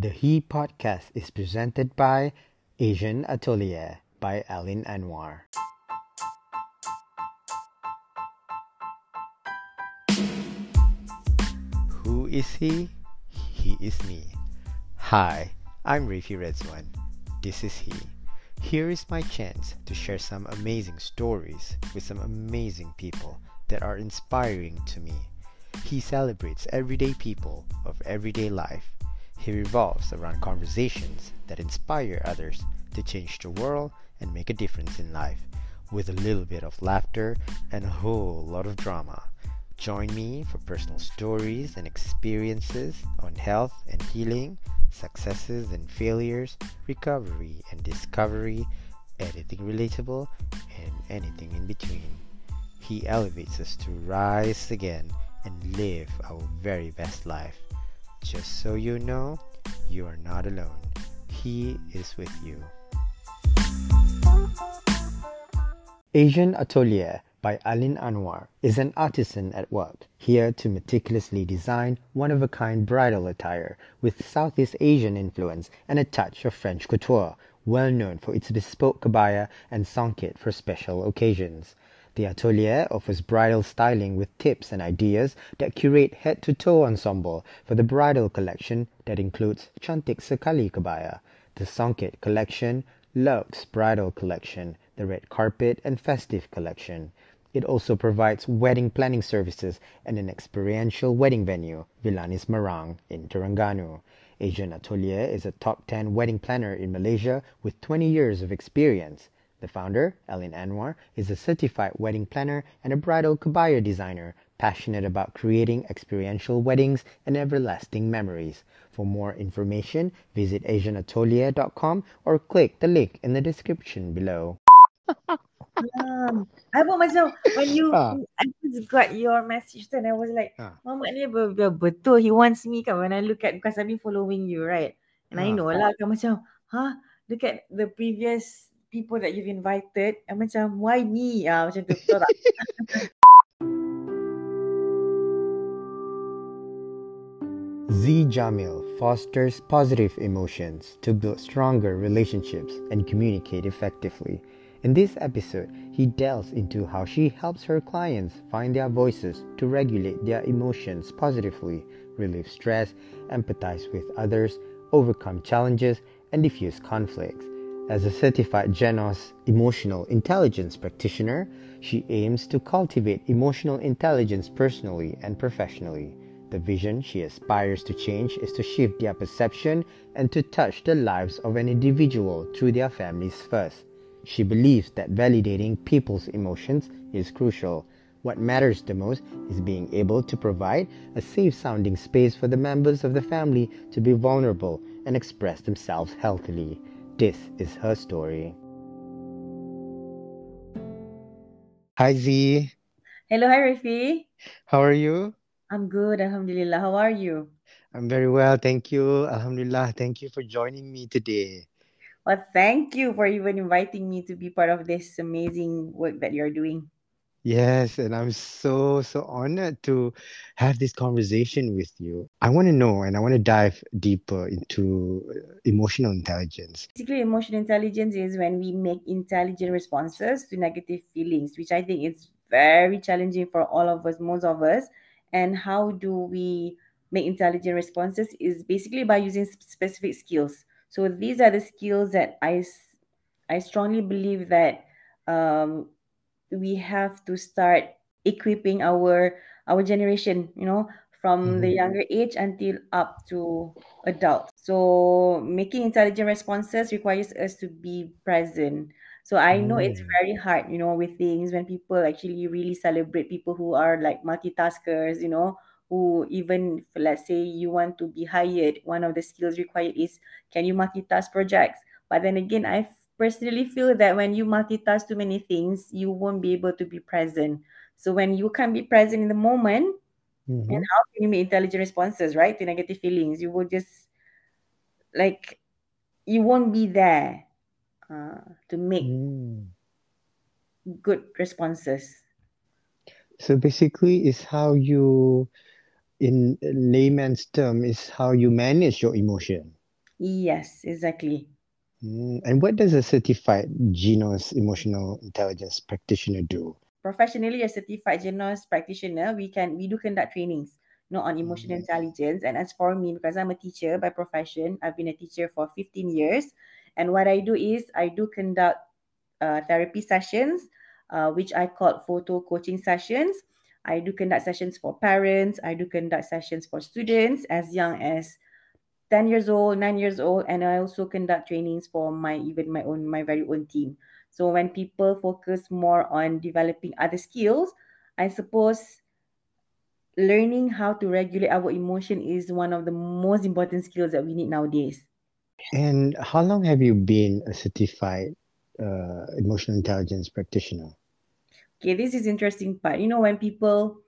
The He podcast is presented by Asian Atelier by Alin Anwar. Who is he? He is me. Hi, I'm Rafi Redzwan. This is he. Here is my chance to share some amazing stories with some amazing people that are inspiring to me. He celebrates everyday people of everyday life. He revolves around conversations that inspire others to change the world and make a difference in life with a little bit of laughter and a whole lot of drama. Join me for personal stories and experiences on health and healing, successes and failures, recovery and discovery, anything relatable, and anything in between. He elevates us to rise again and live our very best life. Just so you know, you are not alone. He is with you. Asian Atelier by Alin Anwar is an artisan at work, here to meticulously design one of a kind bridal attire with Southeast Asian influence and a touch of French couture, well known for its bespoke kebaya and songket for special occasions. The atelier offers bridal styling with tips and ideas that curate head to toe ensemble for the bridal collection that includes Cantik Sekali Kebaya, the Songket collection, Luxe Bridal Collection, the Red Carpet and Festive Collection. It also provides wedding planning services and an experiential wedding venue, Villanis Marang, in Terengganu. Asian Atelier is a top 10 wedding planner in Malaysia with 20 years of experience. The founder, Alin Anwar, is a certified wedding planner and a bridal kebaya designer, passionate about creating experiential weddings and everlasting memories. For more information, visit asianatelier.com or click the link in the description below. Um, I pun macam when you Ah. I just got your message then I was like, Ah. Muhammad ni be- be- betul he wants me kan when I look at because I've been following you right and I Ah. know lah kan macam huh look at the previous people that you've invited and macam why me ah macam tu betul tak Zee Jamil fosters positive emotions to build stronger relationships and communicate effectively. In this episode, he delves into how she helps her clients find their voices to regulate their emotions positively, relieve stress, empathize with others, overcome challenges, and diffuse conflicts. As a certified Genos emotional intelligence practitioner, she aims to cultivate emotional intelligence personally and professionally. The vision she aspires to change is to shift their perception and to touch the lives of an individual through their families first. She believes that validating people's emotions is crucial. What matters the most is being able to provide a safe sounding space for the members of the family to be vulnerable and express themselves healthily. This is her story. Hi Zee, Hello hi Rafi how are you? I'm good Alhamdulillah how are you I'm very well, thank you. Alhamdulillah, thank you for joining me today. well thank you for even inviting me to be part of this amazing work that you're doing Yes, and I'm so, so honored to have this conversation with you. I want to know and I want to dive deeper into uh, emotional intelligence. Basically, emotional intelligence is when we make intelligent responses to negative feelings, which I think is very challenging for all of us, most of us. And how do we make intelligent responses is basically by using specific skills. So these are the skills that I, I strongly believe that um, we have to start equipping our our generation, you know, from the Mhm. younger age until up to adult. So making intelligent responses requires us to be present. So I know it's Mm. very hard, you know, with things when people actually really celebrate people who are like multitaskers, you know, who even let's say you want to be hired, one of the skills required is can you multitask projects? But then again, I personally feel that when you multitask too many things, you won't be able to be present. So when you can't be present in the moment, and Mhm. how can you make intelligent responses, right, to negative feelings? You will just like you won't be there uh, to make Mm. good responses. So basically, is how you, in layman's term, is how you manage your emotion. Yes, exactly. Mm, and what does a certified Genos emotional intelligence practitioner do? Professionally, a certified Genos practitioner, we can we do conduct trainings, not on emotional Mm. intelligence. And as for me, because I'm a teacher by profession, I've been a teacher for 15 years. And what I do is I do conduct uh, therapy sessions, uh, which I call photo coaching sessions. I do conduct sessions for parents. I do conduct sessions for students as young as 10 years old, 9 years old, and I also conduct trainings for my even my own my very own team. So when people focus more on developing other skills, I suppose learning how to regulate our emotion is one of the most important skills that we need nowadays. And how long have you been a certified uh, emotional intelligence practitioner? Okay, this is interesting part. You know, when people,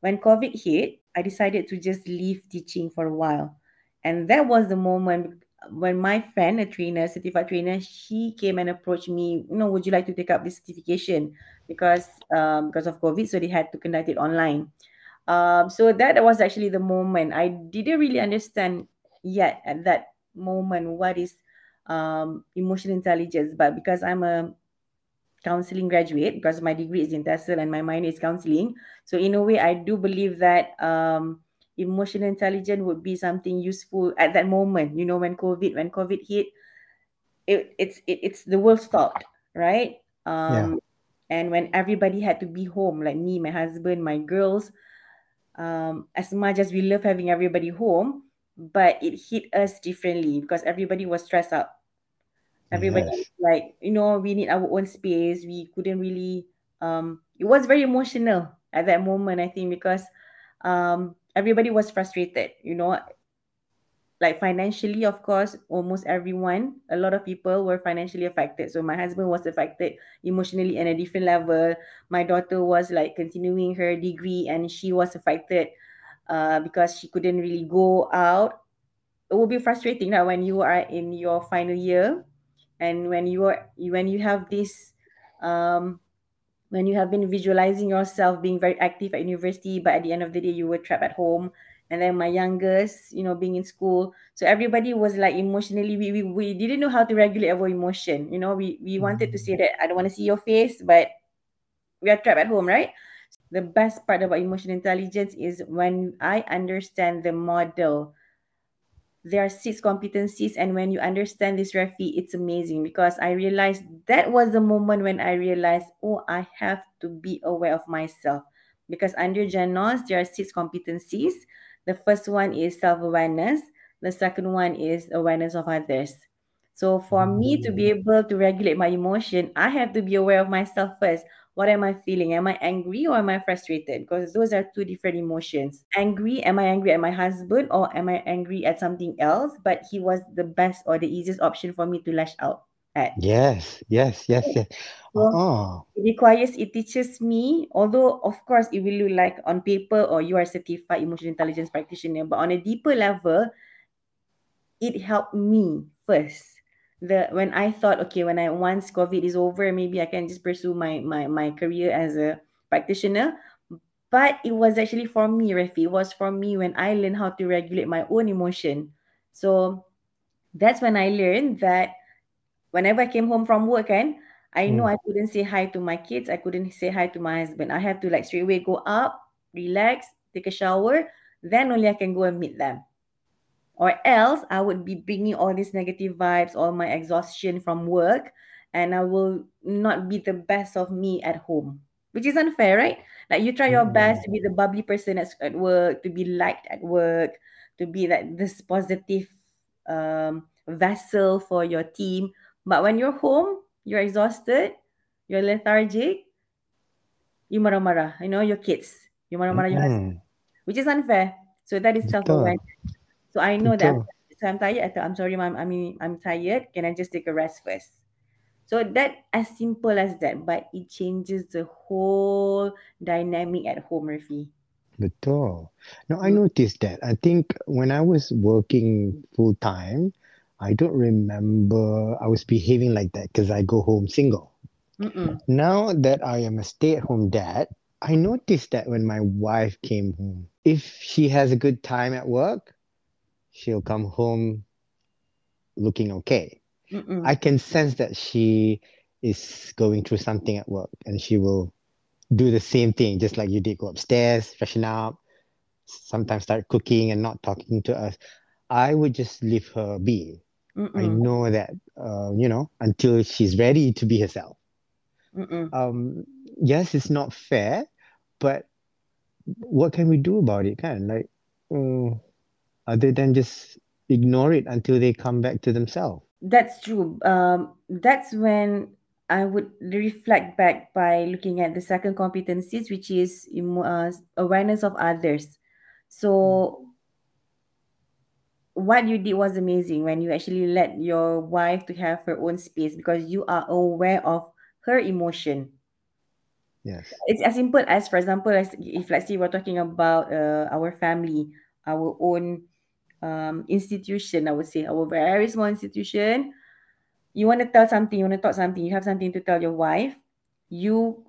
when COVID hit, I decided to just leave teaching for a while. And that was the moment when my friend, a trainer, certified trainer, she came and approached me, you know, would you like to take up this certification? Because um, because of COVID, so they had to conduct it online. Um, so that was actually the moment. I didn't really understand yet at that moment what is um, emotional intelligence, but because I'm a counseling graduate because my degree is in TESOL and my minor is counseling. So in a way, I do believe that um, emotional intelligence would be something useful at that moment. You know, when COVID when COVID hit, it, it's it, it's the world stopped, right? Um, Yeah. And when everybody had to be home, like me, my husband, my girls, um, as much as we love having everybody home, but it hit us differently because everybody was stressed out everybody Yes. like you know we need our own space we couldn't really um it was very emotional at that moment i think because um everybody was frustrated you know. Like financially of course almost everyone a lot of people were financially affected. So my husband was affected emotionally in a different level. My daughter was like continuing her degree and she was affected uh, because she couldn't really go out. It will be frustrating now when you are in your final year and when you are when you have this um when you have been visualizing yourself being very active at university but at the end of the day you were trapped at home. And then my youngest you know being in school. So everybody was like emotionally we, we, we didn't know how to regulate our emotion. You know we we wanted to mm-hmm. say that i don't want to see your face but we are trapped at home right? The best part about emotional intelligence is when i understand the model there are six competencies and when you understand this Rafi it's amazing because i realized that was the moment when i realized oh i have to be aware of myself. Because under Genos there are six competencies. The first one is self-awareness. The second one is awareness of others. So for me to be mm. able to regulate my emotion i have to be aware of myself first what am I feeling? Am I angry or am I frustrated? Because those are two different emotions. Angry, am I angry at my husband or am I angry at something else? But he was the best or the easiest option for me to lash out at. Yes, yes, yes, yes. So Oh, it requires, it teaches me, although of course it will look like on paper or you are certified emotional intelligence practitioner, but on a deeper level, it helped me first the when I thought, okay, when I once COVID is over, maybe I can just pursue my my my career as a practitioner. But it was actually for me, Rafi. It was for me when I learned how to regulate my own emotion. So that's when I learned that whenever I came home from work, and I know mm, I couldn't say hi to my kids. I couldn't say hi to my husband. I have to like straight away go up, relax, take a shower, then only I can go and meet them or else I would be bringing all these negative vibes, all my exhaustion from work, and I will not be the best of me at home, which is unfair, right? Like you try your best mm, to be the bubbly person at, at work, to be liked at work, to be like this positive um, vessel for your team. But when you're home, you're exhausted, you're lethargic, you marah-marah, you know, your kids, you marah-marah your husband, which is unfair. So that is self-awareness. So I know that so I'm tired. I thought, I'm sorry, mom. I mean, I'm tired. Can I just take a rest first? So that as simple as that, but it changes the whole dynamic at home, Rafi. Betul. Now, I Mm, noticed that. I think when I was working full time, I don't remember I was behaving like that because I go home single. Mm-mm. Now that I am a stay-at-home dad, I noticed that when my wife came home, if she has a good time at work, she'll come home looking okay. Mm-mm. I can sense that she is going through something at work and she will do the same thing, just like you did go upstairs, freshen up, sometimes start cooking and not talking to us. I would just leave her be. Mm-mm. I know that, uh, you know, until she's ready to be herself. Um, yes, it's not fair, but what can we do about it? Kan? Like, uh, other than just ignore it until they come back to themselves. That's true. Um, that's when I would reflect back by looking at the second competencies, which is uh, awareness of others. So, what you did was amazing when you actually let your wife to have her own space because you are aware of her emotion. Yes. It's as simple as, for example, as if let's say we're talking about uh, our family, our own um, institution, I would say, our very small institution. You want to tell something, you want to talk something, you have something to tell your wife. You,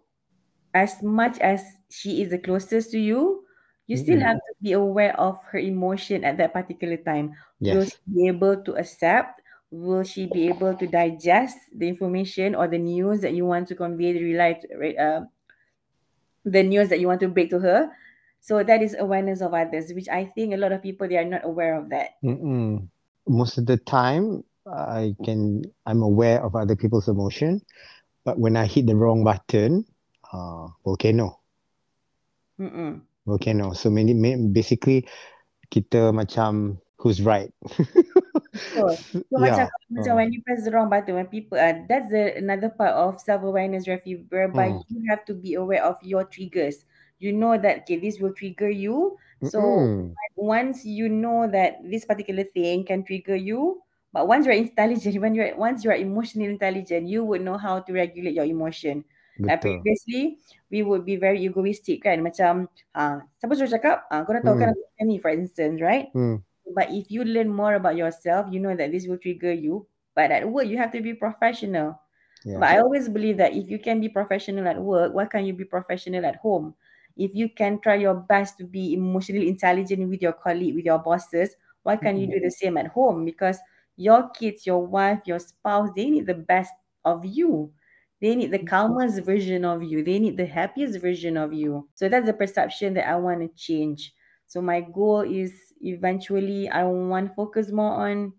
as much as she is the closest to you, you still Mm-mm. have to be aware of her emotion at that particular time. Will she be able to accept? Will she be able to digest the information or the news that you want to convey, the relay, uh, the news that you want to break to her? So that is awareness of others, which I think a lot of people they are not aware of that. Mm-mm. Most of the time, I can I'm aware of other people's emotion, but when I hit the wrong button, uh, volcano, Mm-mm. volcano. So many, ma- basically, kita macam who's right. Betul. So yeah. macam uh, when you press the wrong button, when people uh, that's the another part of self-awareness, Rafi, whereby Mm. you have to be aware of your triggers. You know that okay, this will trigger you. So Mm-mm. once you know that this particular thing can trigger you, but once you're intelligent, when you're once you're emotionally intelligent, you would know how to regulate your emotion. Like previously, we would be very egoistic kan. Macam, ah, siapa suruh cakap? Ah, kau dah tahu kan Mm. aku ni, for instance, right? Mm. But if you learn more about yourself, you know that this will trigger you. But at work, you have to be professional. But I always believe that if you can be professional at work, why can't you be professional at home? If you can try your best to be emotionally intelligent with your colleague, with your bosses, why can't you do the same at home? Because your kids, your wife, your spouse, they need the best of you. They need the calmest version of you. They need the happiest version of you. So that's the perception that I want to change. So my goal is eventually I want to focus more on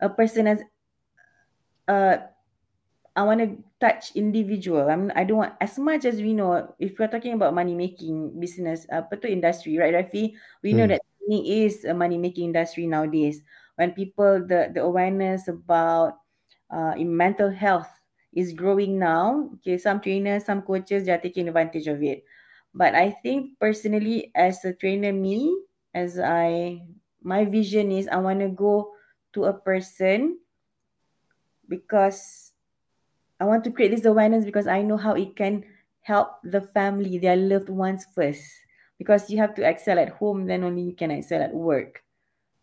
a person as uh I want to touch individual. I'm I don't want as much as we know if we're talking about money making business apa tu industry right Rafi we know Hmm. that training is a money making industry nowadays when people the the awareness about uh in mental health is growing now okay some trainers some coaches they are taking advantage of it but I think personally as a trainer me as I my vision is I want to go to a person because I want to create this awareness because I know how it can help the family, their loved ones first. Because you have to excel at home, then only you can excel at work.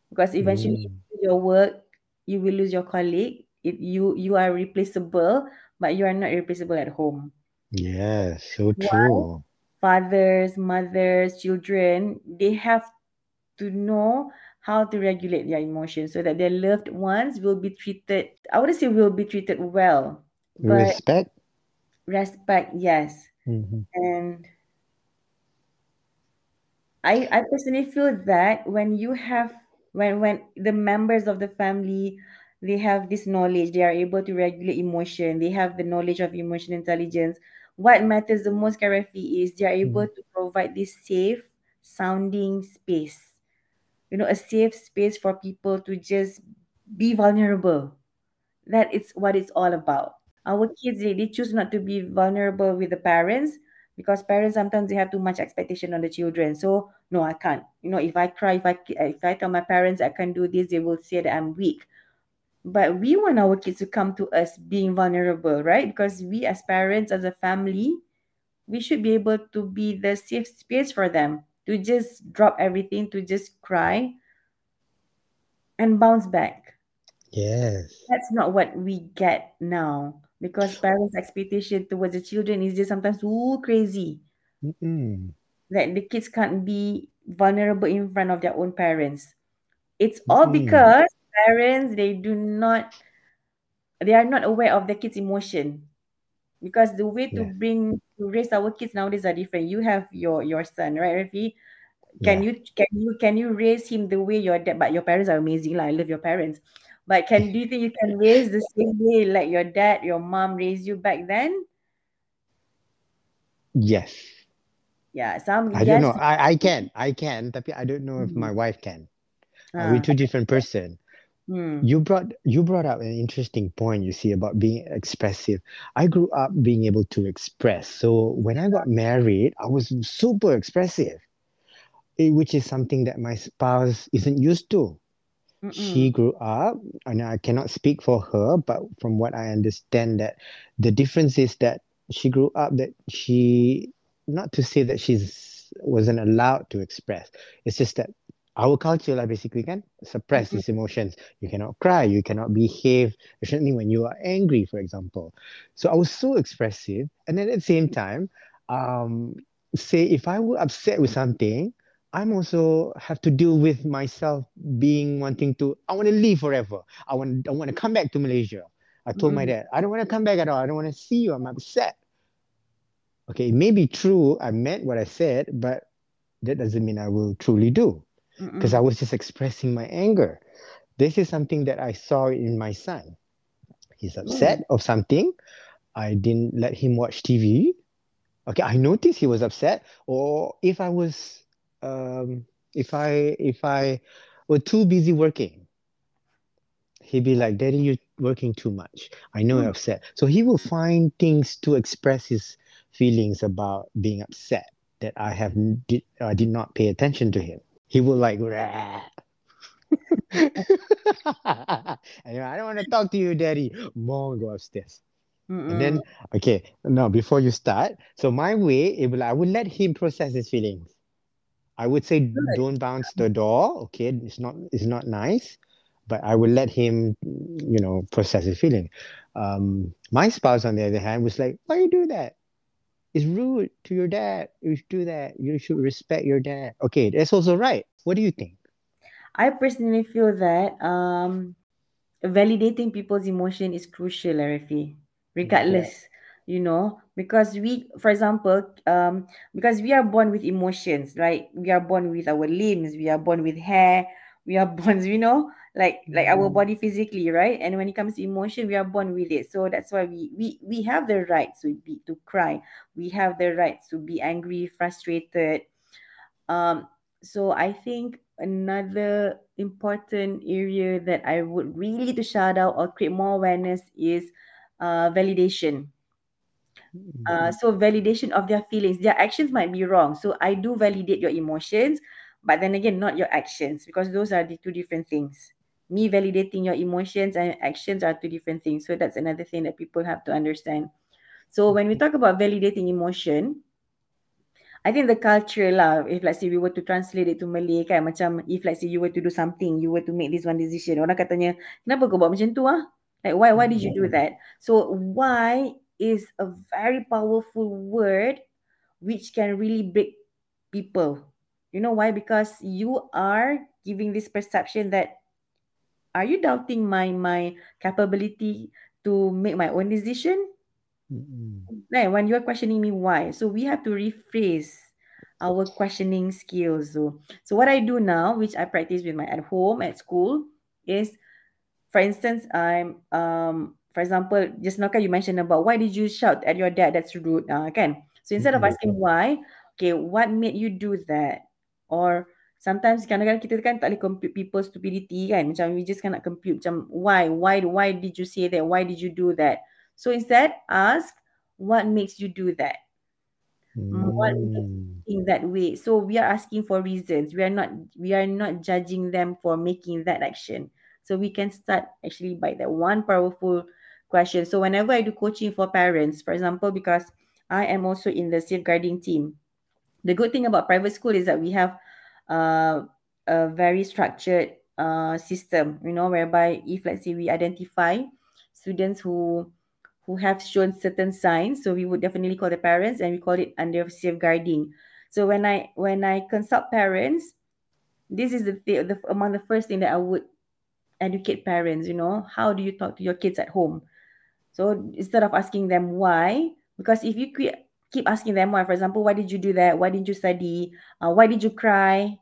Because eventually, Mm. your work, you will lose your colleague. If you you are replaceable, but you are not replaceable at home. Yes, so Why? true. Fathers, mothers, children, they have to know how to regulate their emotions so that their loved ones will be treated. I wouldn't say will be treated well, but Respect. respect, yes. Mhm. And I I personally feel that when you have when when the members of the family they have this knowledge, they are able to regulate emotion, they have the knowledge of emotional intelligence. What matters the most, Karafi, is they are able Mhm. to provide this safe sounding space. You know, a safe space for people to just be vulnerable. That is what it's all about. Our kids they, they choose not to be vulnerable with the parents because parents sometimes they have too much expectation on the children. So no, I can't. You know, if I cry, if I if I tell my parents I can't do this, they will say that I'm weak. But we want our kids to come to us being vulnerable, right? Because we as parents, as a family, we should be able to be the safe space for them to just drop everything, to just cry and bounce back. Yes. That's not what we get now because parents' expectation towards the children is just sometimes too crazy Mm-mm. that the kids can't be vulnerable in front of their own parents. It's all Mm-mm. because parents they do not they are not aware of the kids emotion because the way to Yeah. bring to raise our kids nowadays are different you have your your son right Rafi can Yeah. you can you can you raise him the way your dad but your parents are amazing like I love your parents but can do you think you can raise the same way like your dad your mom raised you back then Yes. yeah some I don't yes know. I I can. I can, tapi I don't know if my wife can. Uh, we're Ah, two different person. hmm. You brought you brought up an interesting point, you see, about being expressive. I grew up being able to express. So when I got married, I was super expressive, eh, which is something that my spouse isn't used to. She grew up, and I cannot speak for her, but from what I understand, that the difference is that she grew up that she, not to say that she's wasn't allowed to express. It's just that our culture lah basically can suppress Mm-mm. these emotions. You cannot cry, you cannot behave, especially when you are angry, for example. So I was so expressive, and then at the same time, um, say if I were upset with something, I'm also have to deal with myself being wanting to I want to leave forever. I want I want to come back to Malaysia. I told my Mm-mm. dad, I don't want to come back at all. I don't want to see you. I'm upset. Okay, it may be true. I meant what I said, but that doesn't mean I will truly do because I was just expressing my anger. This is something that I saw in my son. He's Mm. upset of something. I didn't let him watch TV. Okay, I noticed he was upset. Or if I was, um, if I if I were too busy working, he'd be like, "Daddy, you're working too much. I know you're Mm. upset." So he will find things to express his feelings about being upset that I have did I did not pay attention to him. He will like, and I don't want to talk to you, Daddy. Mom, go upstairs. And then, okay, now before you start, so my way, it will, I would let him process his feelings. I would say Good. don't bounce the door. Okay, it's not it's not nice, but I would let him, you know, process his feeling. Um, my spouse, on the other hand, was like, "Why you do that? It's rude to your dad. You should do that. You should respect your dad." Okay, that's also right. What do you think? I personally feel that um validating people's emotion is crucial, Rafi, regardless, you know, because we, for example, um, because we are born with emotions, right? We are born with our limbs, we are born with hair, we are born, you know, like like our Mm, body physically, right? And when it comes to emotion, we are born with it. So that's why we we we have the right to be to cry. We have the right to be angry, frustrated, um, so I think another important area that I would really to shout out or create more awareness is uh, validation. Uh, so validation of their feelings. Their actions might be wrong. So I do validate your emotions, but then again, not your actions because those are the two different things. Me validating your emotions and actions are two different things. So that's another thing that people have to understand. So when we talk about validating emotion, I think the culture lah, if let's say we were to translate it to Malay kan, macam if let's say you were to do something, you were to make this one decision, orang katanya, kenapa kau buat macam tu ah? Like why why did you do mm, that? So why is a very powerful word which can really break people. You know why? Because you are giving this perception that are you doubting my my capability to make my own decision? mm, mm, Right, when you're questioning me why. So we have to rephrase our questioning skills. So, so what I do now, which I practice with my at home, at school, is for instance, I'm um for example, just now you mentioned about why did you shout at your dad? That's rude, uh, kan? So instead of mm, asking why, okay, what made you do that? Or sometimes kadang-kadang kita kan tak boleh compute people's stupidity kan. Macam we just cannot compute macam why, why, why did you say that? Why did you do that? So instead, ask what makes you do that? Mm, What makes you mm, think that way? So we are asking for reasons. We are not we are not judging them for making that action. So we can start actually by that one powerful question. So whenever I do coaching for parents, for example, because I am also in the safeguarding team. The good thing about private school is that we have uh, a very structured uh, system, you know, whereby if let's say we identify students who who have shown certain signs, so we would definitely call the parents and we call it under safeguarding. So when I when I consult parents, this is the, the, the among the first thing that I would educate parents, you know, how do you talk to your kids at home? So instead of asking them why, because if you keep asking them why, for example, why did you do that? Why didn't you study? Uh, why did you cry?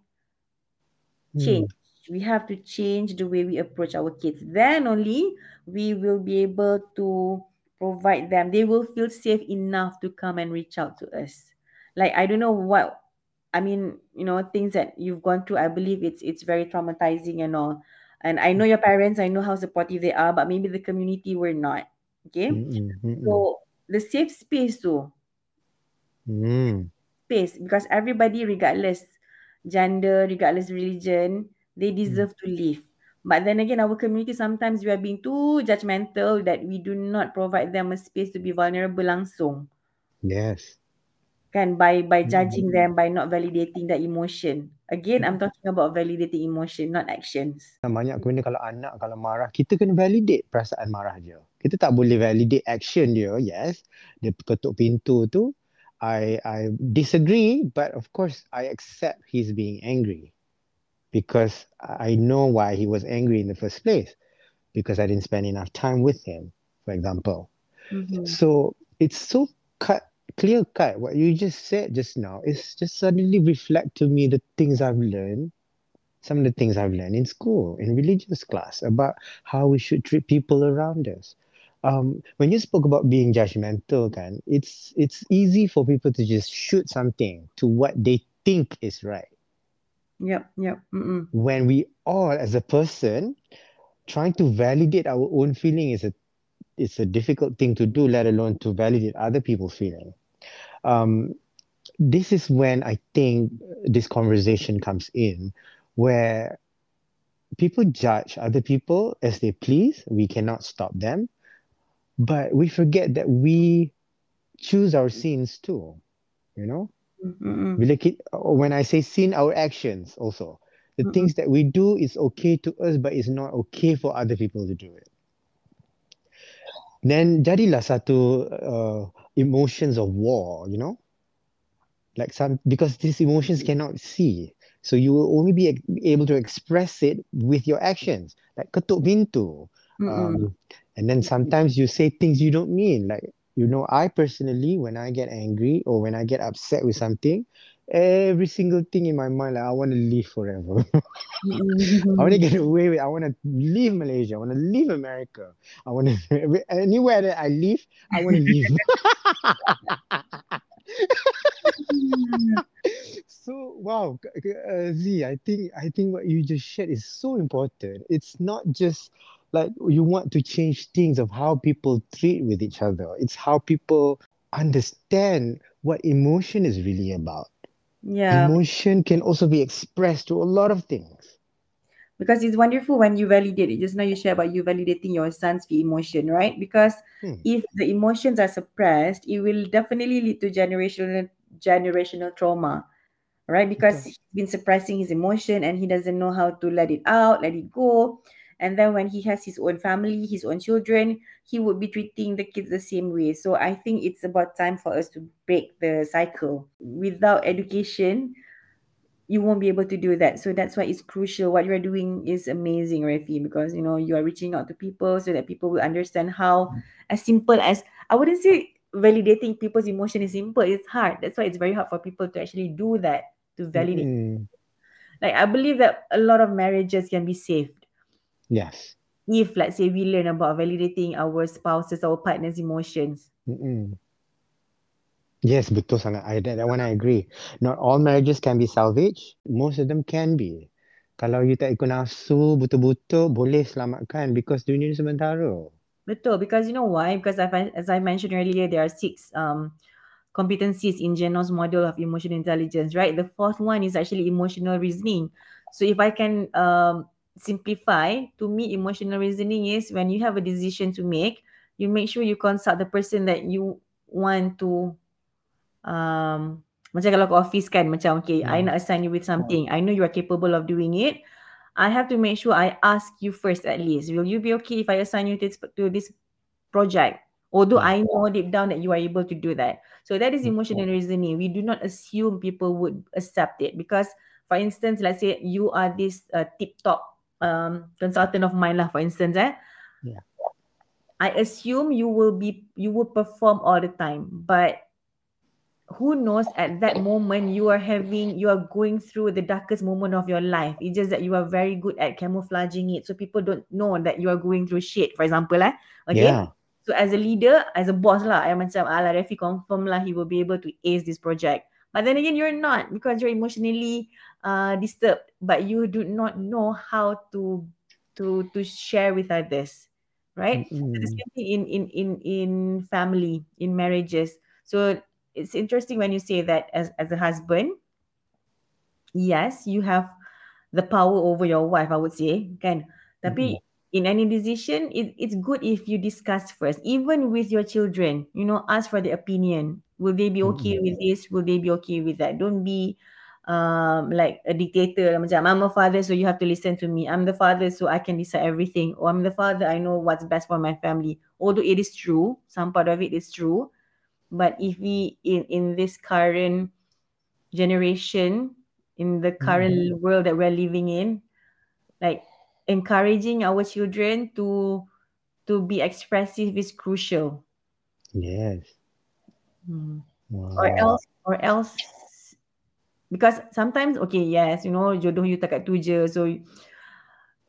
Change. Mm. We have to change the way we approach our kids. Then only we will be able to provide them. They will feel safe enough to come and reach out to us. Like I don't know what I mean, you know, things that you've gone through, I believe it's it's very traumatizing and all. And I know your parents, I know how supportive they are, but maybe the community were not. Okay. Mm-hmm. So the safe space too. Mm. Space because everybody, regardless gender, regardless religion, they deserve mm. to live. But then again, our community sometimes we are being too judgmental that we do not provide them a space to be vulnerable langsung. Yes kan by by judging mm-hmm. them by not validating the emotion again i'm talking about validating emotion not actions. Banyak benda kalau anak kalau marah kita kena validate perasaan marah dia kita tak boleh validate action dia yes. Dia ketuk pintu tu i i disagree but of course i accept he's being angry. Because i know why he was angry in the first place. Because i didn't spend enough time with him for example. Mm-hmm. so it's so cut clear cut what you just said just now is just suddenly reflect to me the things I've learned, some of the things I've learned in school, in religious class, about how we should treat people around us. Um, when you spoke about being judgmental, kan, it's it's easy for people to just shoot something to what they think is right. Yep, yep. Mm-mm. When we all, as a person, trying to validate our own feeling is a it's a difficult thing to do, let alone to validate other people's feeling um, this is when I think this conversation comes in, where people judge other people as they please. We cannot stop them, but we forget that we choose our sins too. You know, mm-hmm. when I say sin, our actions also. The mm-hmm. things that we do is okay to us, but it's not okay for other people to do it. Then jadilah satu uh, emotions of war, you know? Like some, because these emotions cannot see. So you will only be able to express it with your actions, like ketuk pintu. Um, and then sometimes you say things you don't mean. Like, you know, I personally, when I get angry or when I get upset with something, every single thing in my mind, like, I want to live forever. I want to get away with. I want to leave Malaysia. I want to leave America. I want to anywhere that I live. I want to leave. so wow, uh, Zee, I think I think what you just shared is so important. It's not just like you want to change things of how people treat with each other. It's how people understand what emotion is really about. Yeah. Emotion can also be expressed to a lot of things. Because it's wonderful when you validate it. Just now you share about you validating your son's emotion, right? Because hmm. if the emotions are suppressed, it will definitely lead to generational generational trauma, right? Because okay. he's been suppressing his emotion and he doesn't know how to let it out, let it go. And then when he has his own family, his own children, he would be treating the kids the same way. So I think it's about time for us to break the cycle. Without education, you won't be able to do that. So that's why it's crucial. What you're doing is amazing, Rafi, because you know you are reaching out to people so that people will understand how as simple as I wouldn't say validating people's emotion is simple. It's hard. That's why it's very hard for people to actually do that, to validate. Mm. Like I believe that a lot of marriages can be saved Yes. If let's say we learn about validating our spouses, our partner's emotions. Mm-mm. Yes, betul sangat. I, that, that one I agree. Not all marriages can be salvaged. Most of them can be. Kalau you tak ikut nafsu betul-betul, boleh selamatkan because dunia ni sementara. Betul, because you know why? Because I, as I mentioned earlier, there are six um, competencies in Jeno's model of emotional intelligence, right? The fourth one is actually emotional reasoning. So if I can um, simplify to me emotional reasoning is when you have a decision to make you make sure you consult the person that you want to um macam kalau ke office kan macam okay yeah. I nak assign you with something I know you are capable of doing it I have to make sure I ask you first at least will you be okay if I assign you to, to this project? Although I know deep down that you are able to do that. So that is emotional reasoning. We do not assume people would accept it because for instance let's say you are this uh, tip top um, consultant of mine, lah, for instance, eh, Yeah. I assume you will be you will perform all the time, but who knows at that moment you are having you are going through the darkest moment of your life. It's just that you are very good at camouflaging it, so people don't know that you are going through shit. For example, eh, okay. Yeah. So as a leader, as a boss lah, I macam ala Rafi confirm lah he will be able to ace this project. But then again, you're not because you're emotionally uh, disturbed, but you do not know how to to to share with others, right? So the same thing in in in in family, in marriages. So it's interesting when you say that as as a husband, yes, you have the power over your wife. I would say, kan? Tapi in any decision, it, it's good if you discuss first, even with your children. You know, ask for the opinion. Will they be okay with this? Will they be okay with that? Don't be um like a dictator macam I'm a father so you have to listen to me. I'm the father so I can decide everything. Or I'm the father I know what's best for my family. Although it is true some part of it is true but if we in in this current generation in the current world that we're living in like encouraging our children to to be expressive is crucial. Yes. Hmm. Wow. or else or else because sometimes okay yes you know jodoh you tak kat tu je so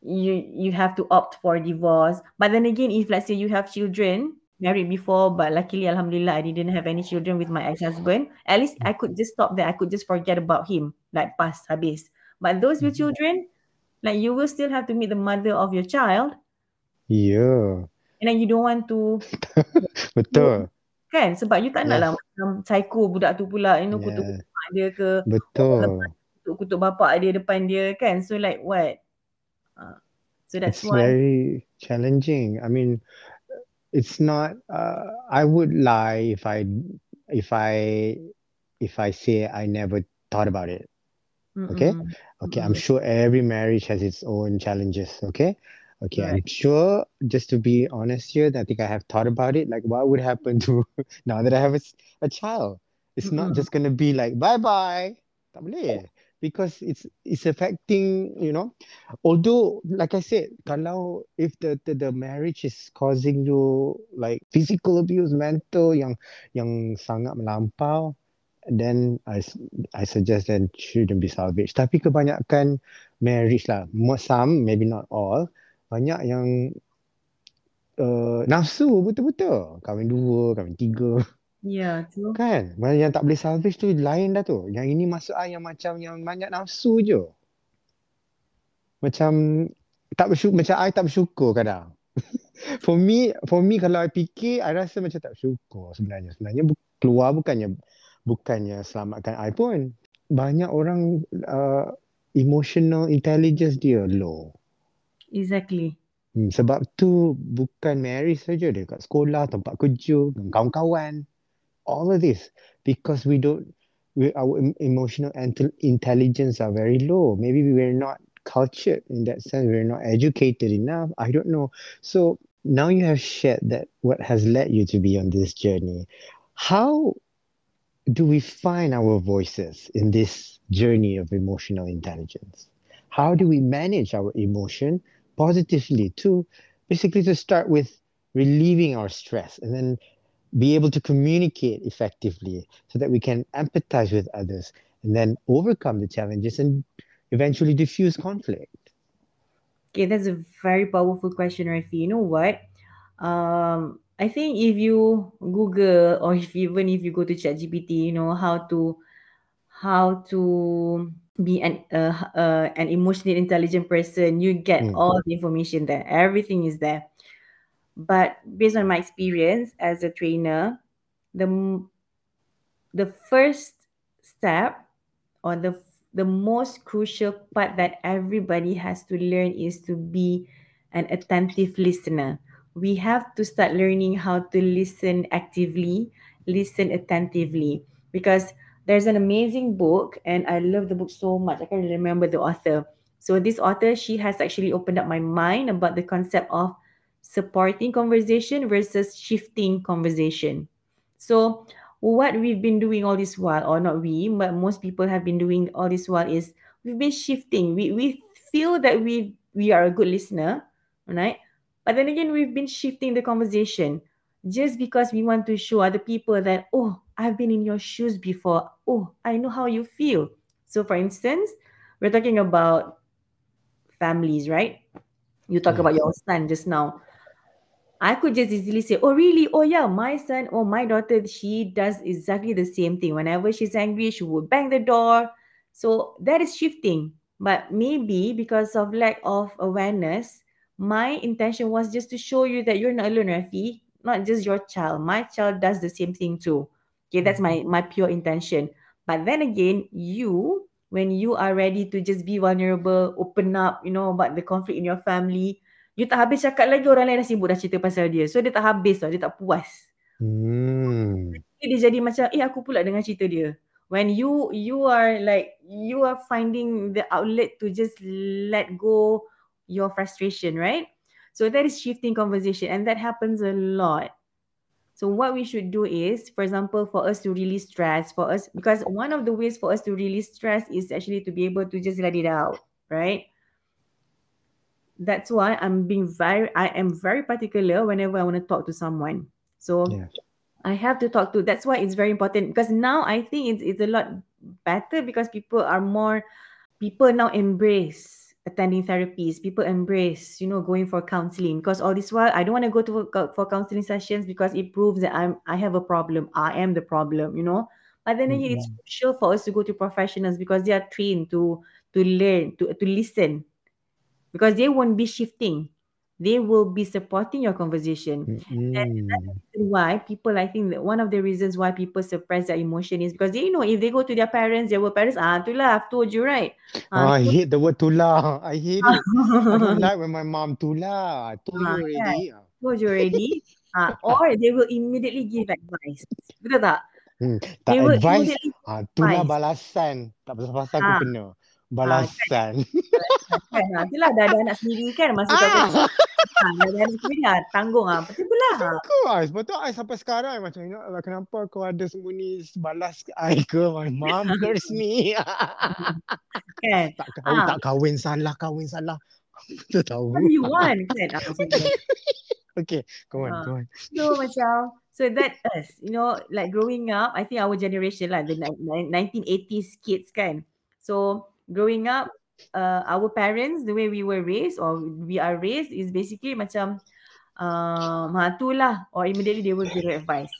you you have to opt for divorce but then again if let's say you have children married before but luckily alhamdulillah I didn't have any children with my ex-husband at least I could just stop there I could just forget about him like pass habis but those with Mhm. children like you will still have to meet the mother of your child Yeah. and then you don't want to Betul. Kan sebab you tak nak Yes. macam psycho budak tu pula you know kutuk Yeah. mak dia ke Betul. kutuk-kutuk bapak dia depan dia kan so like what uh, so that's It's why very challenging. I mean, it's not. Uh, I would lie if I if I if I say I never thought about it. Okay. Mm-mm. Okay. I'm Mm-mm. sure every marriage has its own challenges. Okay. Okay. I'm Right. sure. Just to be honest here, I think I have thought about it. Like, what would happen to now that I have a, a child? It's not Mm-mm. just gonna be like bye bye. Tak boleh. Because it's it's affecting, you know. Although, like I said, kalau if the, the the marriage is causing you like physical abuse, mental yang yang sangat melampau, then I I suggest that shouldn't be salvaged. Tapi kebanyakan marriage lah, some maybe not all, banyak yang uh, nafsu betul-betul, kahwin dua, kahwin tiga. yeah true Kan? Mana yang tak boleh salvage tu lain dah tu. Yang ini masuk ah yang macam yang banyak nafsu je. Macam tak bersyukur, macam I tak bersyukur kadang. for me, for me kalau I fikir, I rasa macam tak bersyukur sebenarnya. Sebenarnya bu- keluar bukannya bukannya selamatkan I pun. Banyak orang uh, emotional intelligence dia low. Exactly Hmm, sebab tu bukan marriage saja dia kat sekolah, tempat kerja, dengan kawan-kawan. All of this because we don't we, our emotional intel- intelligence are very low. Maybe we were not cultured in that sense. We're not educated enough. I don't know. So now you have shared that what has led you to be on this journey. How do we find our voices in this journey of emotional intelligence? How do we manage our emotion positively to basically to start with relieving our stress and then be able to communicate effectively so that we can empathize with others and then overcome the challenges and eventually diffuse conflict? okay that's a very powerful question Rafi you know what um I think if you Google or if even if you go to ChatGPT you know how to how to be an uh, uh, an emotionally intelligent person you get Mm. all the information there. Everything is there. But based on my experience as a trainer the the first step or the the most crucial part that everybody has to learn is to be an attentive listener. We have to start learning how to listen actively listen attentively. Because there's an amazing book and i love the book so much i can't remember the author so this author she has actually opened up my mind about the concept of supporting conversation versus shifting conversation so what we've been doing all this while, or not we, but most people have been doing all this while is we've been shifting. We we feel that we we are a good listener, right? But then again, we've been shifting the conversation just because we want to show other people that, oh, I've been in your shoes before. Oh, I know how you feel. So, for instance, we're talking about families, right? You talk about your son just now. I could just easily say, oh, really? Oh, yeah, my son or my daughter, she does exactly the same thing. Whenever she's angry, she would bang the door. So that is shifting. But maybe because of lack of awareness, my intention was just to show you that you're not alone, Rafi. Not just your child. My child does the same thing too. Okay, that's my my pure intention. But then again, you when you are ready to just be vulnerable, open up, you know, about the conflict in your family, you tak habis cakap lagi orang lain dah sibuk dah cerita pasal dia. So dia tak habis tau, dia tak puas. Hmm. Dia jadi macam, eh aku pula dengan cerita dia. When you you are like you are finding the outlet to just let go your frustration, right? So that is shifting conversation and that happens a lot. So what we should do is, for example, for us to release stress, for us, because one of the ways for us to release stress is actually to be able to just let it out, right? That's why I'm being very, I am very particular whenever I want to talk to someone. So Yeah. I have to talk to. That's why it's very important because now I think it's it's a lot better because people are more, people now embrace attending therapies people embrace you know going for counseling. Because all this while i don't want to go to for counseling sessions because it proves that i'm i have a problem i am the problem you know? But then again it's crucial for us to go to professionals because they are trained to to learn to to listen. Because they won't be shifting they will be supporting your conversation and that's Mm. the reason why people i think that one of the reasons why people suppress their emotion is because they know if they go to their parents their parents ah itulah i've told you right Oh, ah I so hate the word tula. I hate it. I don't like when my mom tula. I told you Ah, already. told you already. Ah, or they will immediately give advice. Betul tak? Hmm. They Tak will advice. Ah, tula balasan. Tak pasal-pasal aku Ah. kena. Ah, kan? Balasan. kan? Ha, itulah dah ada anak sendiri kan masa kau Ah. kecil. Ha, dah ada anak sendiri ha, tanggung ah. Betul pula. Ha. Lah. Sebab tu I sampai sekarang I macam ingat lah kenapa kau ada sembunyi balas I ke my mom curse me. Kan? tak kahwin, Ah. tak kahwin salah, kahwin salah. Tu tahu. What do you want? Kan? Ah. Okay, go on, Ah. go on. So macam so that us, you know, like growing up, I think our generation lah, the ni- ni- 1980s kids kan. So growing up, uh, our parents, the way we were raised or we are raised is basically macam um, ha, tu lah or immediately they will give advice.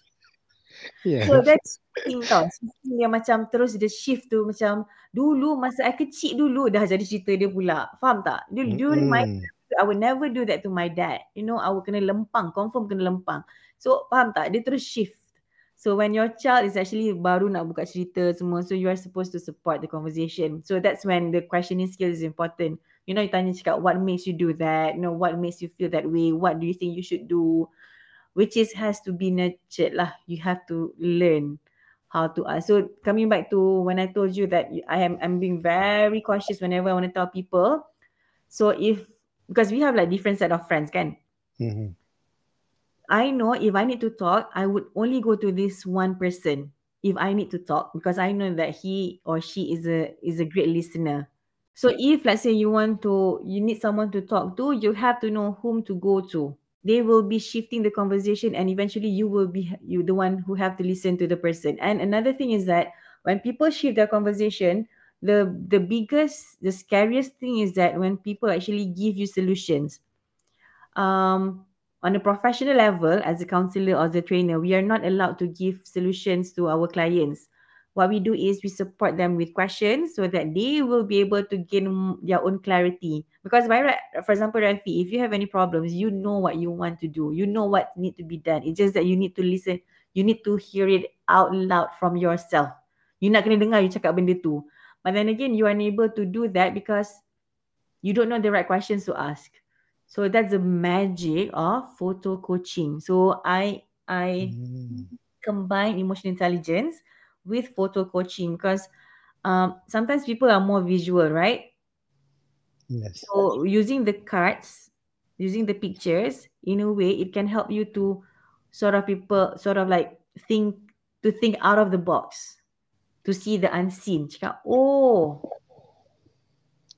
Yes. So that's thing tau. Yang macam terus dia shift tu macam dulu masa I kecil dulu dah jadi cerita dia pula. Faham tak? Dulu during my Mm-mm. I would never do that to my dad. You know, I would kena lempang, confirm kena lempang. So faham tak? Dia terus shift. So when your child is actually baru nak buka cerita semua, so you are supposed to support the conversation. So that's when the questioning skill is important. You know, you tanya cakap what makes you do that? You know, what makes you feel that way? What do you think you should do? Which is has to be nurtured lah. You have to learn how to ask. So coming back to when I told you that I am I'm being very cautious whenever I want to tell people. So if because we have like different set of friends, kan? Mhm. I know if I need to talk, I would only go to this one person if I need to talk because I know that he or she is a is a great listener. So if let's say you want to you need someone to talk to, you have to know whom to go to. They will be shifting the conversation and eventually you will be you the one who have to listen to the person. And another thing is that when people shift their conversation, the the biggest the scariest thing is that when people actually give you solutions um, on a professional level, as a counselor or a trainer, we are not allowed to give solutions to our clients. What we do is we support them with questions so that they will be able to gain their own clarity. Because by for example, Rafi, if you have any problems, you know what you want to do. You know what need to be done. It's just that you need to listen. You need to hear it out loud from yourself. You nak kena dengar you cakap benda tu. But then again, you are unable to do that because you don't know the right questions to ask. So that's the magic of photo coaching. So I I Mm. combine emotional intelligence with photo coaching because um, sometimes people are more visual, right? Yes. So using the cards, using the pictures, in a way, it can help you to sort of people sort of like think to think out of the box, to see the unseen. Cakap, oh,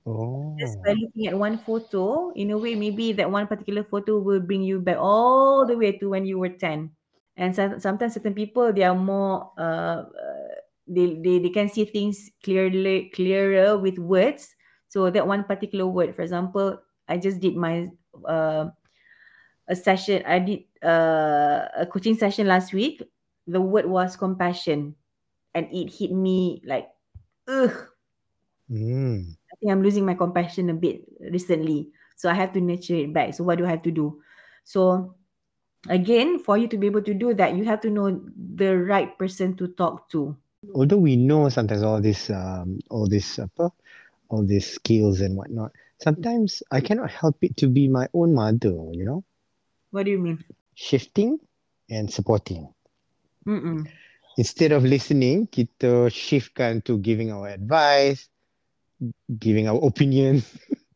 Oh. Just by looking at one photo, in a way, maybe that one particular photo will bring you back all the way to when you were 10. And so, sometimes certain people, they are more, uh, uh, they, they, they can see things clearly, clearer with words. So that one particular word, for example, I just did my, uh, a session, I did uh, a coaching session last week. The word was compassion and it hit me like, ugh, Mm. Think I'm losing my compassion a bit recently. So I have to nurture it back. So what do I have to do? So again, for you to be able to do that, you have to know the right person to talk to. Although we know sometimes all this, um, all this, apa, all these skills and whatnot, sometimes I cannot help it to be my own mother. You know, What do you mean? shifting and supporting. Mm-mm. Instead of listening, kita shiftkan to giving our advice, giving our opinions.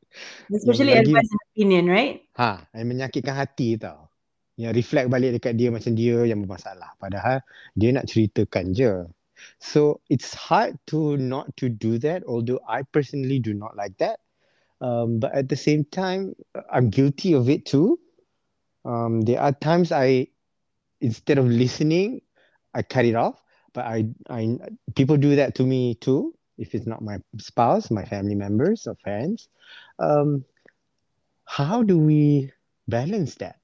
Especially lagi- advice and opinion, right? Ha, yang menyakitkan hati tau. Yang reflect balik dekat dia macam dia yang bermasalah. Padahal dia nak ceritakan je. So it's hard to not to do that, although I personally do not like that. Um, but at the same time, I'm guilty of it too. Um, there are times I, instead of listening, I cut it off. But I, I, people do that to me too. If it's not my spouse, my family members or friends, um, how do we balance that?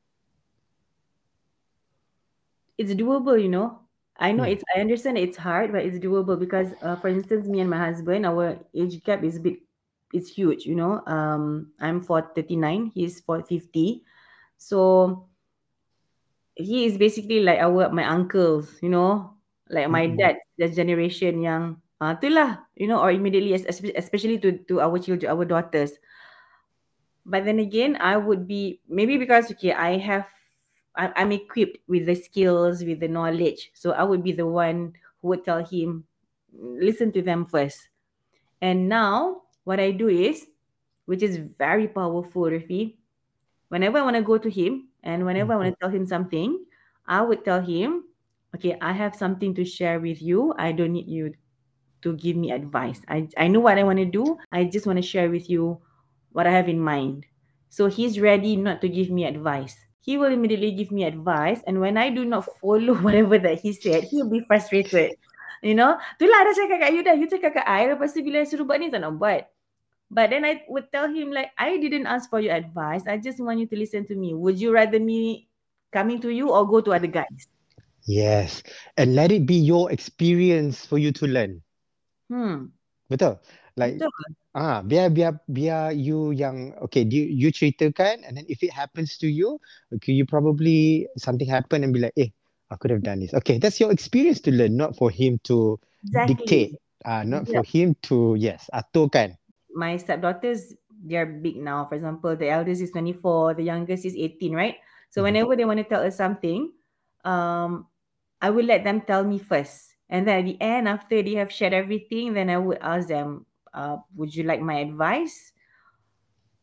It's doable, you know. I know it's. I understand it's hard, but it's doable because, uh, for instance, me and my husband, our age gap is a bit, it's huge. You know, um, I'm for thirty nine, he's for fifty, so he is basically like our my uncles. You know, like my Mm-mm. dad, the generation yang, ah, itulah, you know, or immediately, especially to to our children, our daughters. But then again, I would be maybe because okay, I have I, I'm equipped with the skills, with the knowledge. So I would be the one who would tell him, listen to them first. And now what I do is, which is very powerful, Rafi, whenever I want to go to him and whenever I want to tell him something, I would tell him, okay, I have something to share with you. I don't need you to give me advice. I, I know what I want to do. I just want to share with you what I have in mind. So he's ready not to give me advice. He will immediately give me advice. And when I do not follow whatever that he said, he'll be frustrated. You know, itulah dah cakap kat you dah. You cakap kat I, lepas tu bila I suruh buat ni, tak nak buat. But then I would tell him like, I didn't ask for your advice. I just want you to listen to me. Would you rather me coming to you or go to other guys? Yes. And let it be your experience for you to learn. Hmm. Betul? Like Betul. ah biar biar biar you yang okay you, you ceritakan and then if it happens to you okay you probably something happen and be like eh I could have done this. Okay, that's your experience to learn, not for him to Exactly. dictate. Ah, not Yeah. for him to yes, aturkan. my stepdaughters they're big now for example the eldest is 24 the youngest is 18 right so Mhm. whenever they want to tell us something um i will let them tell me first and then at the end after they have shared everything then i would ask them uh, would you like my advice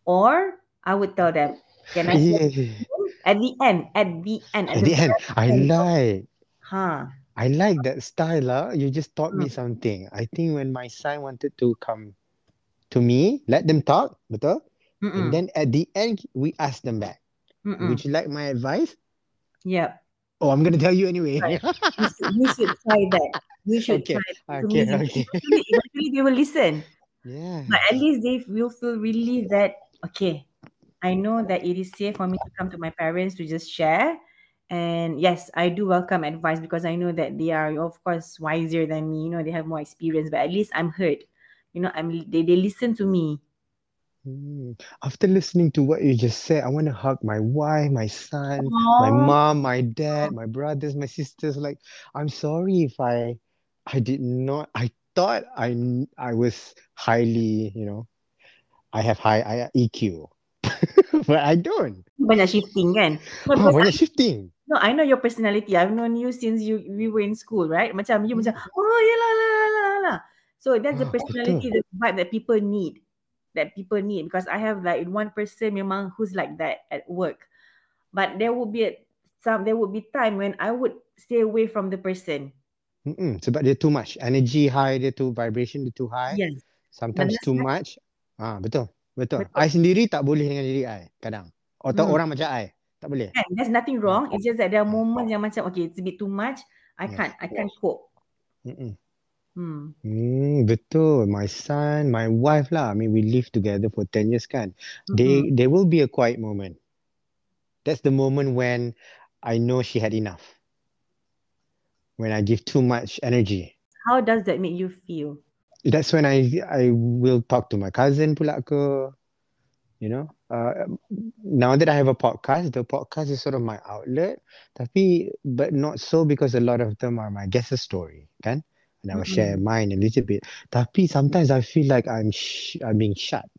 or i would tell them can i Yeah. at the end at the end At the end, I like huh I like that style. lah. You just taught me Mm. something. I think when my son wanted to come to me, let them talk, betul? And then at the end, we ask them back. Mm-mm. Would you like my advice? yep Oh, I'm gonna tell you anyway. Right. you should, you should try that you should Okay, try that. Okay, okay. eventually, eventually they will listen yeah. But at least they will feel really that okay, I know that it is safe for me to come to my parents to just share. And yes, I do welcome advice because I know that they are of course wiser than me. You know, they have more experience, but at least I'm heard. You know, I'm they, they listen to me. Hmm. After listening to what you just said, I want to hug my wife, my son, my mom, my dad, my brothers, my sisters. Like, I'm sorry if I, I did not. I thought I, I was highly, you know, I have high I- EQ, but I don't. Banyak shifting kan? No, Oh, banyak shifting. No, I know your personality. I've known you since you we were in school, right? Macam you macam oh yeah la la la la la. So that's the Ah, personality, the vibe that people need, that people need. Because I have like one person memang who's like that at work, but there would be a, some there would be time when I would stay away from the person. Mm-mm, sebab dia too much energy high, dia too vibration, dia too high. Yes, Sometimes too right. much. Ah, betul. Betul. Betul. I sendiri tak boleh dengan diri I kadang. Atau Hmm. orang macam I. Tak boleh. Kan, there's nothing wrong. It's just that there are Hmm. moments yang macam okay, it's a bit too much. I Yes. can't, I can't cope. Mm-mm. Hmm. Hmm, betul. My son, my wife lah. I mean, we live together for 10 years kan. They, Mm-mm. there will be a quiet moment. That's the moment when I know she had enough. When I give too much energy. How does that make you feel? That's when I I will talk to my cousin pula ke. You know, uh, now that I have a podcast, the podcast is sort of my outlet. Tapi, but not so because a lot of them are my guest story, kan? And I will share Mm-mm. mine a little bit. Tapi sometimes I feel like I'm sh- I'm being shut.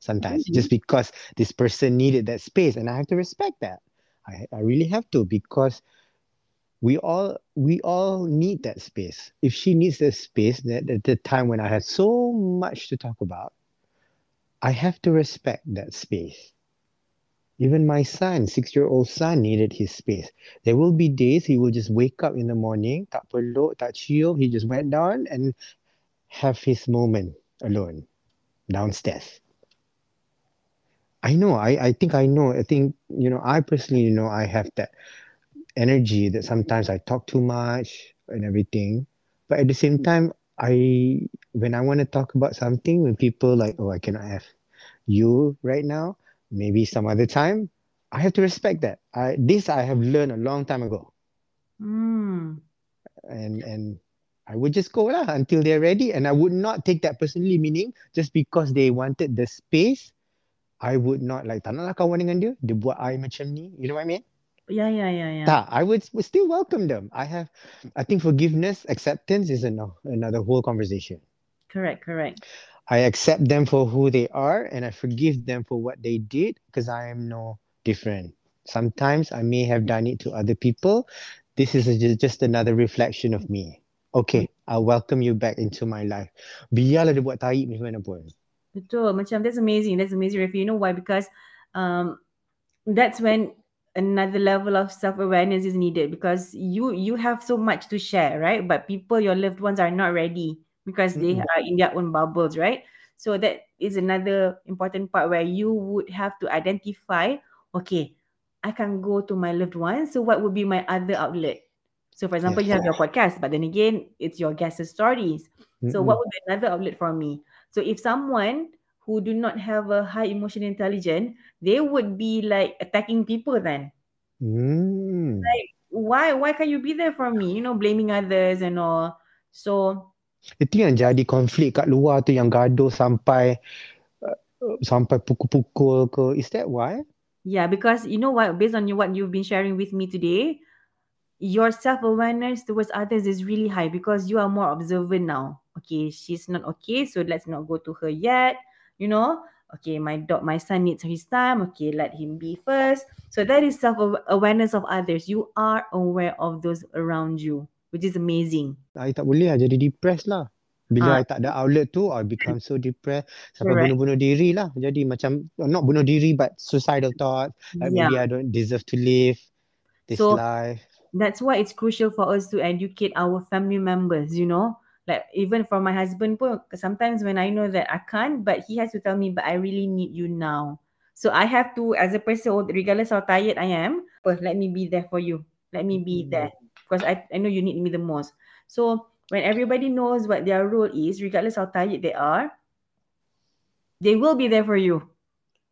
Sometimes Really? just because this person needed that space, and I have to respect that. I I really have to because we all we all need that space. If she needs that space, that at the time when I had so much to talk about, I have to respect that space. Even my son, six-year-old son, needed his space. There will be days he will just wake up in the morning, tak peluk, tak cium, he just went down and have his moment alone downstairs. I know, I, I think I know, I think, you know, I personally you know I have that energy that sometimes I talk too much and everything. But at the same time, I when I want to talk about something, when people like, oh, I cannot have you right now, maybe some other time, I have to respect that. I this I have learned a long time ago. Hmm. And and I would just go lah until they're ready. And I would not take that personally, meaning just because they wanted the space, I would not like, tak nak kawan dengan dia, dia buat I macam ni. You know what I mean? Yeah, yeah, yeah, yeah. Tak, I would, would still welcome them. I have, I think forgiveness, acceptance is ano- another whole conversation. Correct, correct. I accept them for who they are and I forgive them for what they did because I am no different. Sometimes I may have done it to other people. This is a, just another reflection of me. Okay, I'll welcome you back into my life. Biarlah dia buat tahi macam mana pun. Betul. Macam that's amazing. That's amazing, Rafi. You know why? Because um, that's when another level of self-awareness is needed because you you have so much to share, right? But people, your loved ones are not ready because they are in their own bubbles, right? So that is another important part where you would have to identify, okay, I can go to my loved ones. So what would be my other outlet? So for example, you have your podcast, but then again, it's your guest stories. So Mm-mm. what would be another outlet for me? So if someone who do not have a high emotional intelligence, they would be like attacking people then. Mm. Why why can't you be there for me? You know, blaming others and all. So Itu yang jadi konflik kat luar tu yang gaduh sampai uh, sampai pukul-pukul ke. Is that why? yeah, because you know what, based on you, what you've been sharing with me today, your self-awareness towards others is really high because you are more observant now. Okay, she's not okay, so let's not go to her yet. You know, okay, my dog, my son needs his time. Okay, let him be first. So that is self-awareness of others. You are aware of those around you, which is amazing. I tak boleh lah jadi depressed lah. Ah. Bila I tak ada outlet tu, I become so depressed. Sampai Correct. bunuh-bunuh diri lah. Jadi macam, not bunuh diri but suicidal thoughts. Like Yeah. maybe I don't deserve to live this So- life. that's why it's crucial for us to educate our family members you know like even for my husband pun sometimes when i know that i can't but he has to tell me but i really need you now so i have to as a person regardless how tired i am well, let me be there for you let me be Mm. there because I, I know you need me the most so when everybody knows what their role is regardless how tired they are they will be there for you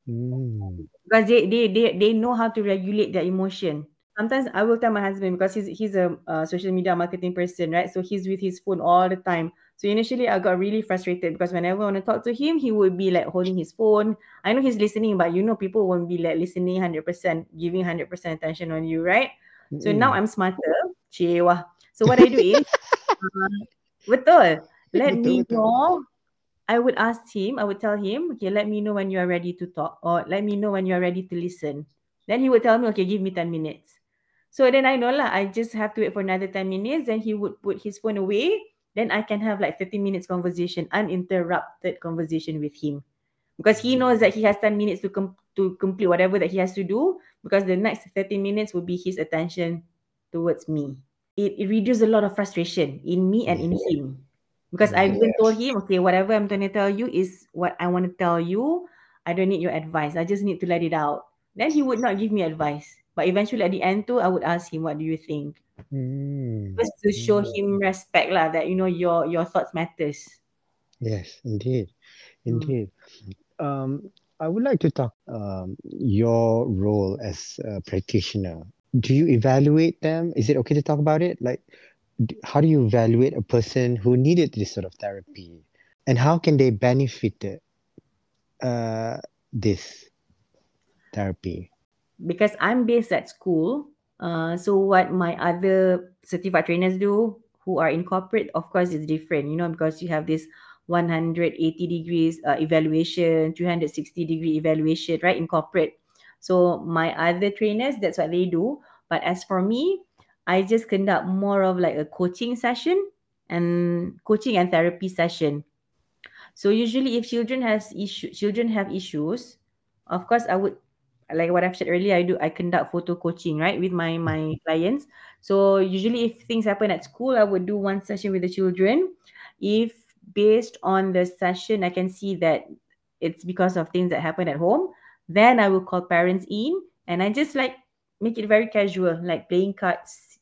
Hmm. because they they they they know how to regulate their emotion. Sometimes I will tell my husband because he's he's a uh, social media marketing person, right? So he's with his phone all the time. So initially I got really frustrated because whenever I want to talk to him, he would be like holding his phone. I know he's listening, but you know people won't be like listening hundred percent, giving hundred percent attention on you, right? So now I'm smarter. Cewa. So what I do is, uh, betul. Let Betul, me betul. know. I would ask him. I would tell him, okay, let me know when you are ready to talk, or let me know when you are ready to listen. Then he would tell me, okay, give me ten minutes. So then I know lah. I just have to wait for another ten minutes. Then he would put his phone away. Then I can have like thirty minutes conversation, uninterrupted conversation with him, because he knows that he has ten minutes to com- to complete whatever that he has to do. Because the next thirty minutes will be his attention towards me. It, it reduces a lot of frustration in me and in him because I even told him, okay, whatever I'm going to tell you is what I want to tell you. I don't need your advice. I just need to let it out. Then he would not give me advice. But eventually at the end too, I would ask him, what do you think? Mm. Just to show Mm. him respect lah, that you know your your thoughts matters. Yes, indeed. Mm. Indeed. Um, I would like to talk um, your role as a practitioner. Do you evaluate them? Is it okay to talk about it? Like, how do you evaluate a person who needed this sort of therapy, and how can they benefit uh, this therapy? because I'm based at school. Uh, so what my other certified trainers do, who are in corporate, of course, is different. You know, because you have this 180 degrees uh, evaluation, 360 degree evaluation, right? In corporate. So my other trainers, that's what they do. But as for me, I just conduct more of like a coaching session and coaching and therapy session. So usually, if children has issue, children have issues, of course, I would like what I've said earlier. I do I conduct photo coaching right with my my clients. So usually, if things happen at school, I would do one session with the children. If based on the session, I can see that it's because of things that happen at home, then I will call parents in and I just like make it very casual, like playing cards,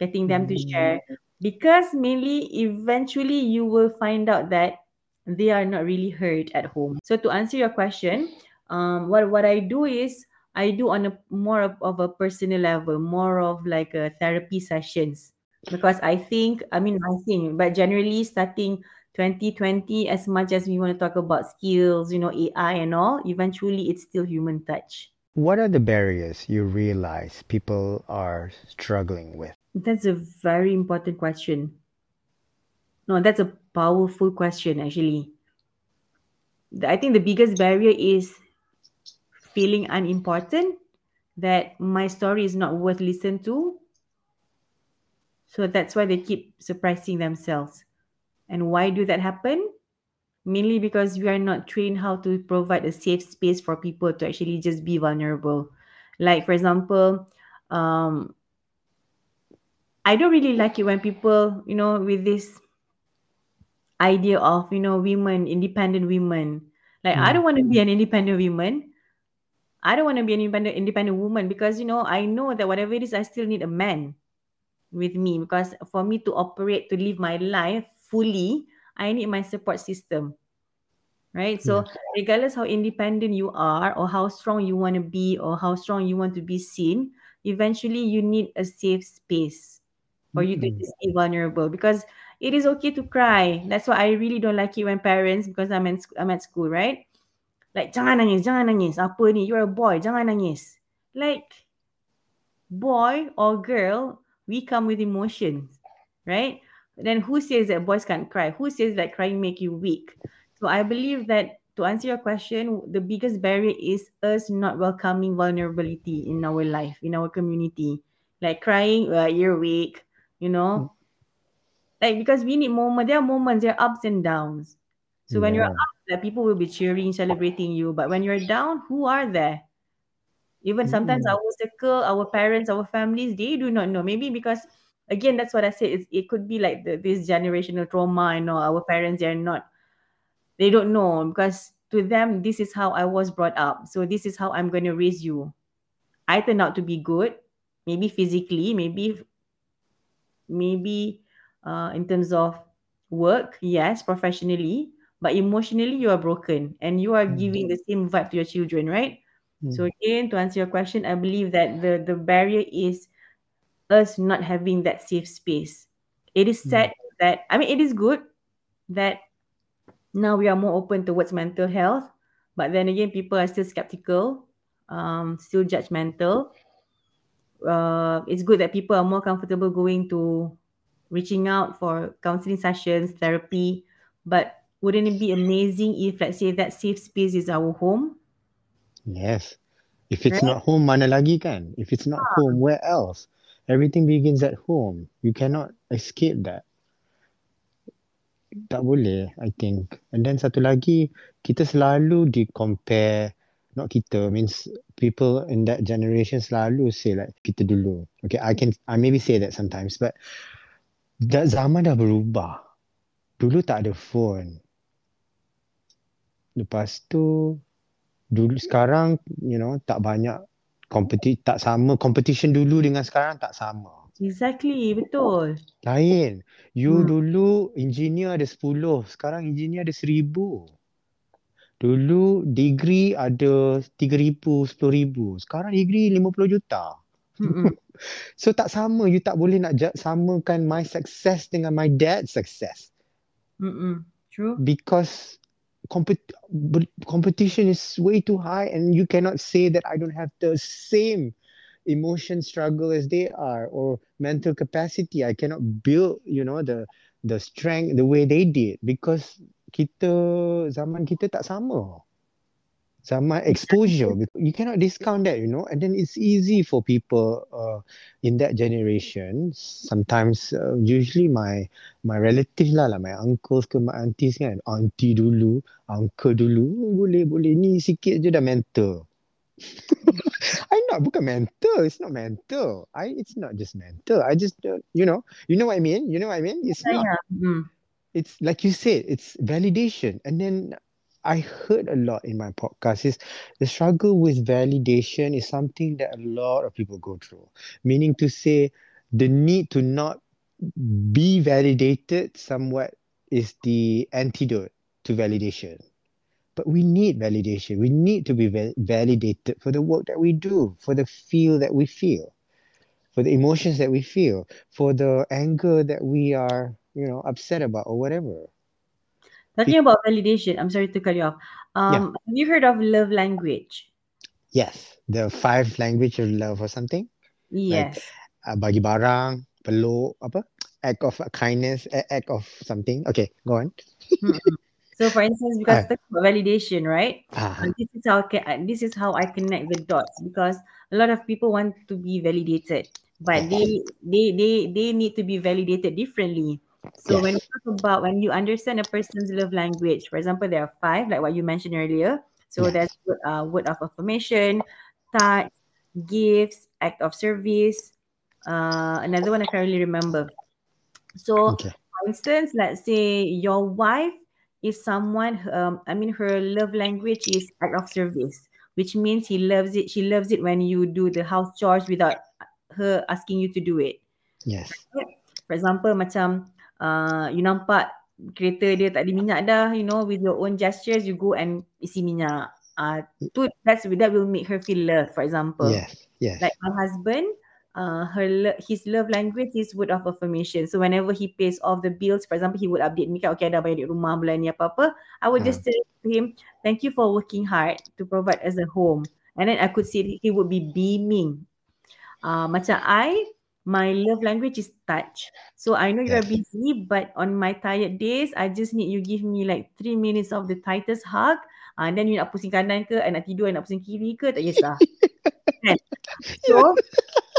getting them to share. Because mainly, eventually, you will find out that they are not really heard at home. So to answer your question, um, what what I do is I do on a more of, of a personal level, more of like a therapy sessions. Because I think, I mean, I think, but generally starting 2020, as much as we want to talk about skills, you know, AI and all, eventually it's still human touch. What are the barriers you realize people are struggling with? That's a very important question. No, that's a powerful question, actually. I think the biggest barrier is feeling unimportant, that my story is not worth listening to. So that's why they keep surprising themselves. And why do that happen? Mainly because we are not trained how to provide a safe space for people to actually just be vulnerable. Like, for example, um, I don't really like it when people, you know, with this idea of, you know, women, independent women. Like, I Mm. don't want to be an independent woman. I don't want to be an independent independent woman because you know I know that whatever it is, I still need a man with me because for me to operate to live my life fully, I need my support system. Right. So regardless how independent you are or how strong you want to be or how strong you want to be seen, eventually you need a safe space for you to Mm. just be vulnerable because it is okay to cry. That's why I really don't like it when parents because I'm in I'm at school, right? Like jangan nangis, jangan nangis. Apa ni? You're a boy, jangan nangis. Like boy or girl, we come with emotions, right? Then who says that boys can't cry? Who says that crying make you weak? So I believe that to answer your question, the biggest barrier is us not welcoming vulnerability in our life, in our community. Like crying, uh, you're weak, you know. Like because we need moments, there are moments, there are ups and downs. So when you're up, like people will be cheering, celebrating you. But when you're down, who are there? Even sometimes Mm. our circle, our parents, our families, they do not know. Maybe because again, that's what I said. It's, it could be like the, this generational trauma. You know, our parents they are not, they don't know because to them this is how I was brought up. So this is how I'm going to raise you. I turned out to be good, maybe physically, maybe maybe uh, in terms of work, yes, professionally, but emotionally you are broken and you are Mm. giving the same vibe to your children, right? So Mm. again, to answer your question, I believe that the the barrier is us not having that safe space. It is sad that I mean it is good that now we are more open towards mental health, but then again, people are still skeptical, um, still judgmental. Uh, it's good that people are more comfortable going to reaching out for counseling sessions, therapy. But wouldn't it be amazing if, let's say, that safe space is our home? Yes. If it's Right? not home, mana lagi kan? If it's not home, where else? Everything begins at home. You cannot escape that. Tak boleh, I think. And then satu lagi, kita selalu di compare, not kita, means people in that generation selalu say like, kita dulu. Okay, I can, I maybe say that sometimes, but that zaman dah berubah. dulu tak ada phone. Lepas tu dulu sekarang you know tak banyak kompeti tak sama competition dulu dengan sekarang tak sama. Exactly, betul. Lain. You Hmm. dulu engineer ada 10, sekarang engineer ada 1000. Dulu degree ada 3000, 10000. Sekarang degree 50 juta. So tak sama, you tak boleh nak ja- samakan my success dengan my dad's success. Mm-mm. True. because compet- competition is way too high and you cannot say that I don't have the same emotion struggle as they are or mental capacity. I cannot build you know the the strength the way they did because kita zaman kita tak sama zaman exposure you cannot discount that you know and then it's easy for people uh, in that generation. Sometimes uh, usually my my relatives lah lah my uncles ke my aunties kan auntie dulu uncle dulu boleh boleh. Ni sikit je dah mental. I not bukan mental it's not mental. I it's not just mental. I just uh, you know you know what I mean? You know what I mean? It's not Yeah. Mm. it's like you said, it's validation. And then I heard a lot in my podcast is the struggle with validation is something that a lot of people go through. Meaning to say the need to not be validated somewhat is the antidote to validation. But we need validation. We need to be val- validated for the work that we do, for the feel that we feel, for the emotions that we feel, for the anger that we are, you know, upset about or whatever. Talking about validation, I'm sorry to cut you off. Um, Have you heard of love language? Yes, the five language of love or something. Yes. Uh, bagi barang, peluk, apa? Act of kindness, act of something. Okay, go on. So, for instance, because talking about validation, right? Uh, this is how uh, this is how I connect the dots because a lot of people want to be validated, but they they they they need to be validated differently. So when you talk about when you understand a person's love language, for example, there are five, like what you mentioned earlier. So Yes. there's word- uh, word of affirmation, touch, gifts, act of service. Uh, another one I can't really remember. So okay. for instance, let's say your wife is someone um I mean her love language is act of service, which means he loves it, she loves it when you do the house chores without her asking you to do it. Yes. For example, macam uh, you nampak kereta dia tak ada minyak dah, you know, with your own gestures, you go and isi minyak. Uh, tu, that's, that will make her feel loved, for example. Yes. Yes. Like my husband, uh, her lo- his love language is word of affirmation. So whenever he pays off the bills, for example, he would update me, okay, dah bayar duit rumah bulan ni apa-apa. I would just say to him, thank you for working hard to provide us a home. And then I could see he would be beaming. Uh, macam I, my love language is touch. So I know you are busy, but on my tired days, I just need you give me like three minutes of the tightest hug. Uh, and then you nak pusing kanan ke, I nak tidur, I nak pusing kiri ke, tak kisah. kan? So,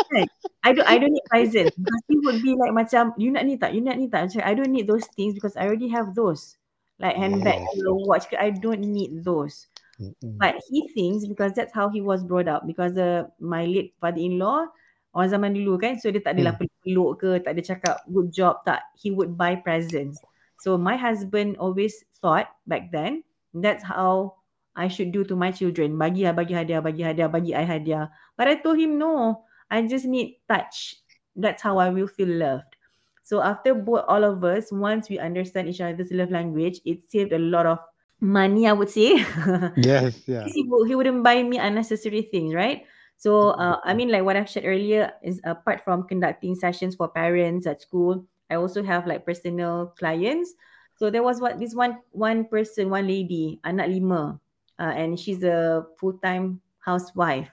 kan? I don't I don't need presents because he would be like macam you nak ni tak, you nak ni tak. Macam, I don't need those things because I already have those. Like handbag or watch, I don't need those. Mm-mm. But he thinks because that's how he was brought up because the my late father-in-law orang zaman dulu kan so dia tak adalah Hmm. peluk ke tak ada cakap good job tak he would buy presents. So my husband always thought back then that's how I should do to my children. Bagi lah, bagi hadiah, bagi hadiah, bagi I hadiah. But I told him no. I just need touch. That's how I will feel loved. So after both all of us, once we understand each other's love language, it saved a lot of money, I would say. Yes. Yeah. he, he wouldn't buy me unnecessary things, right? So, uh, I mean, like what I've shared earlier is apart from conducting sessions for parents at school, I also have like personal clients. So there was what this one one person, one lady, anak lima, uh, and she's a full time housewife.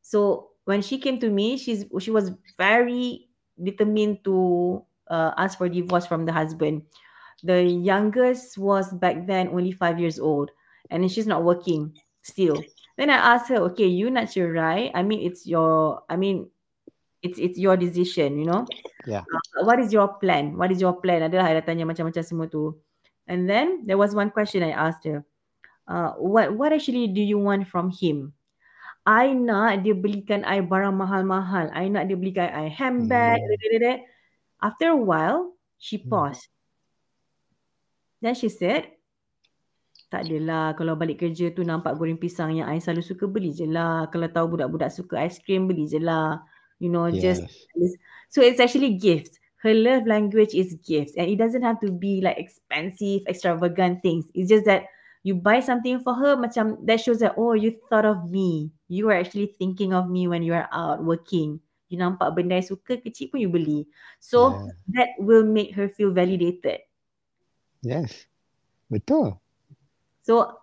So when she came to me, she's she was very determined to uh, ask for divorce from the husband. The youngest was back then only five years old, and she's not working still. Then I asked her, okay, you not sure, right? I mean, it's your, I mean, it's it's your decision, you know. Yeah. Uh, what is your plan? What is your plan? Adalah ada tanya macam-macam semua tu. And then there was one question I asked her. Uh, what what actually do you want from him? I nak dia belikan I barang mahal-mahal. I nak dia belikan I handbag. Hmm. da, da, da. After a while, she Hmm. paused. Then she said, tak adalah kalau balik kerja tu nampak goreng pisang yang I selalu suka beli je lah. Kalau tahu budak-budak suka aiskrim beli je lah. You know, Yes. just so it's actually gifts. Her love language is gifts and it doesn't have to be like expensive, extravagant things. It's just that you buy something for her macam that shows that oh you thought of me. You are actually thinking of me when you are out working. You nampak benda yang suka kecil pun you beli. So Yeah. that will make her feel validated. Yes. Betul. So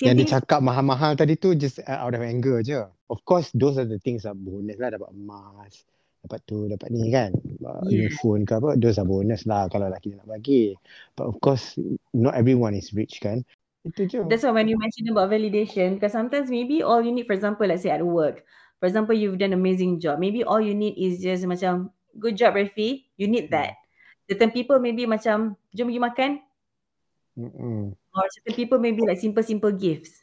Yang dia cakap mahal-mahal tadi tu just uh, out of anger je. Of course, those are the things are bonus lah. Dapat emas, dapat tu, dapat ni kan. Uh, New Yeah. phone ke apa, those are bonus lah kalau lelaki nak bagi. But of course, not everyone is rich kan. Itu je. That's why when you mentioned about validation, because sometimes maybe all you need, for example, let's say at work, for example, you've done amazing job. Maybe all you need is just macam, good job, Refi. You need Hmm. that. Certain people maybe macam, jom pergi makan. Mm-mm. Or certain people maybe like simple-simple gifts.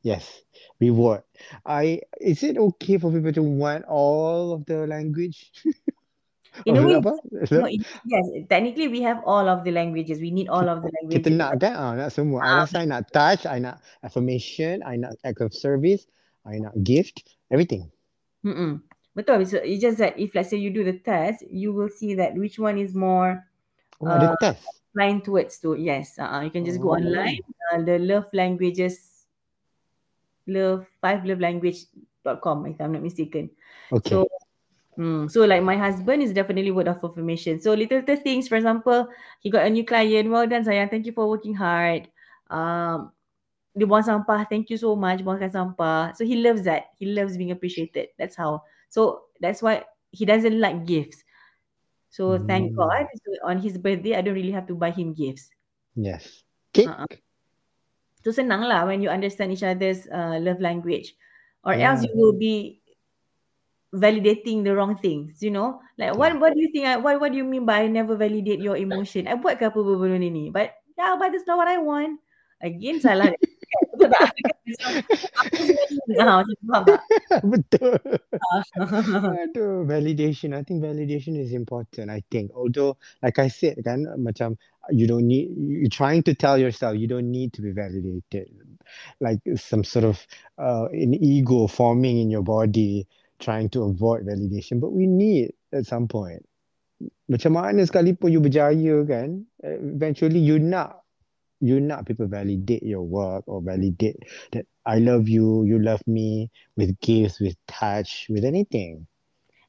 Yes, reward. I is it okay for people to want all of the language? In a way, no, it- yes, technically we have all of the languages. We need all of the Kita languages. nak kan? Ah, nak semua. I Ah, rasa I nak touch, I nak affirmation, I nak act of service, I nak gift, everything. Mm-mm. Betul. So it's just that if let's say you do the test, you will see that which one is more Oh, uh, test. Inclined towards to. Yes, uh, you can just go Oh, online. Uh, the love languages, love five love language.com if I'm not mistaken. okay. So, mm, so like my husband is definitely word of affirmation. So little little things, for example, he got a new client. Well done, sayang. Thank you for working hard. Um, dia buang sampah. Thank you so much. Buangkan sampah. So he loves that. He loves being appreciated. That's how. So that's why he doesn't like gifts. So thank Hmm. God. So on his birthday, I don't really have to buy him gifts. Yes. Cake. Uh-uh. So senang lah when you understand each other's uh, love language. Or else you will be validating the wrong things, you know? Like what Yeah. what do you think I what what do you mean by I never validate your emotion? I buat ke apa benda ni? But yeah, but that's not what I want. Again salah. Betul tak? Aku sebenarnya macam faham tak? Betul. Aduh, validation. I think validation is important. I think, although, like I said, kan, macam you don't need. You're trying to tell yourself you don't need to be validated, like some sort of uh, an ego forming in your body, trying to avoid validation. But we need at some point. Macam mana sekalipun you berjaya kan, eventually you nak you nak people validate your work or validate that I love you, you love me with gifts, with touch, with anything.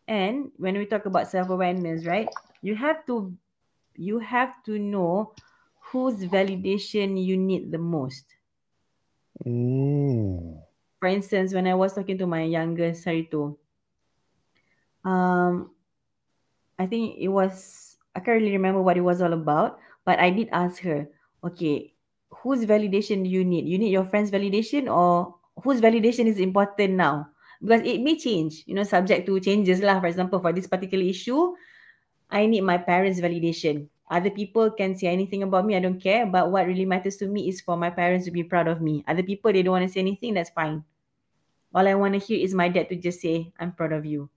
And when we talk about self-awareness, right? You have to you have to know whose validation you need the most. Mm. For instance, when I was talking to my youngest hari tu, um, I think it was I can't really remember what it was all about, but I did ask her, okay, whose validation do you need? You need your friend's validation or whose validation is important now? Because it may change, you know, subject to changes lah. For example, for this particular issue, I need my parents' validation. Other people can say anything about me, I don't care. But what really matters to me is for my parents to be proud of me. Other people, they don't want to say anything, that's fine. All I want to hear is my dad to just say, I'm proud of you.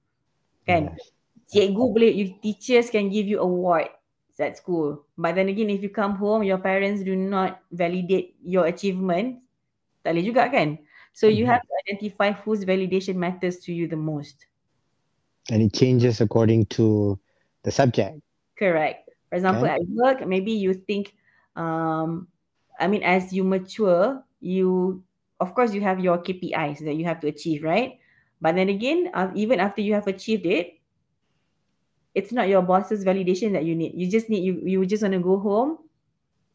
Kan? Yes. Cikgu boleh, you teachers can give you award at school. But then again, if you come home, your parents do not validate your achievement, tak boleh juga kan? So you Mhm. have to identify whose validation matters to you the most. And it changes according to the subject. Correct. For example, Okay. at work, maybe you think, um, I mean, as you mature, you, of course, you have your KPIs that you have to achieve, right? But then again, uh, even after you have achieved it, it's not your boss's validation that you need. You just need, you, you just want to go home,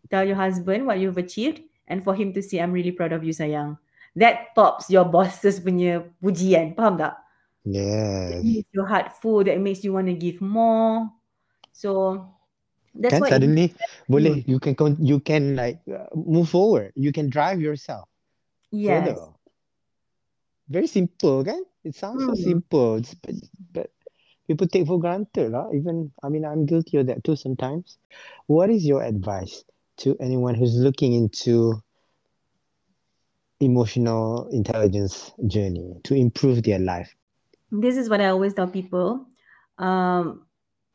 tell your husband what you've achieved, and for him to say, I'm really proud of you, sayang. That tops your boss's punya pujian. Faham tak? It Yes. makes your heart full, that makes you want to give more. So, that's Kan why it- suddenly boleh you can you can like uh, move forward. You can drive yourself Yes. further. Very simple, kan? It sounds so Hmm. simple, but, but people take for granted, lah. Even I mean, I'm guilty of that too sometimes. What is your advice to anyone who's looking into emotional intelligence journey to improve their life? This is what I always tell people. Um,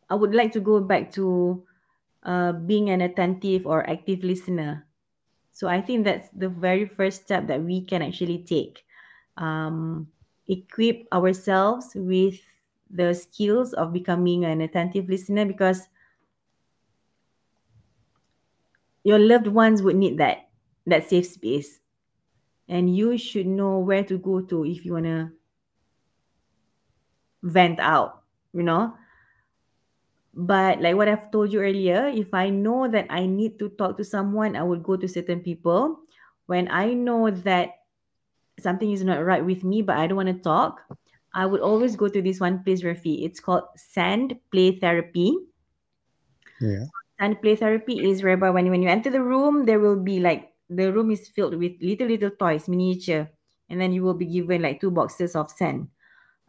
I would like to go back to uh, being an attentive or active listener. So I think that's the very first step that we can actually take. Um, equip ourselves with the skills of becoming an attentive listener because your loved ones would need that that safe space. And you should know where to go to if you want to vent out you know? But like what i've told you earlier if i know that i need to talk to someone i will go to certain people. When i know that something is not right with me but i don't want to talk i would always go to this one place Rafi. it's called sand play therapy Yeah. and play therapy is whereby when, when you enter the room, there will be like the room is filled with little little toys, miniature, and then you will be given like two boxes of sand,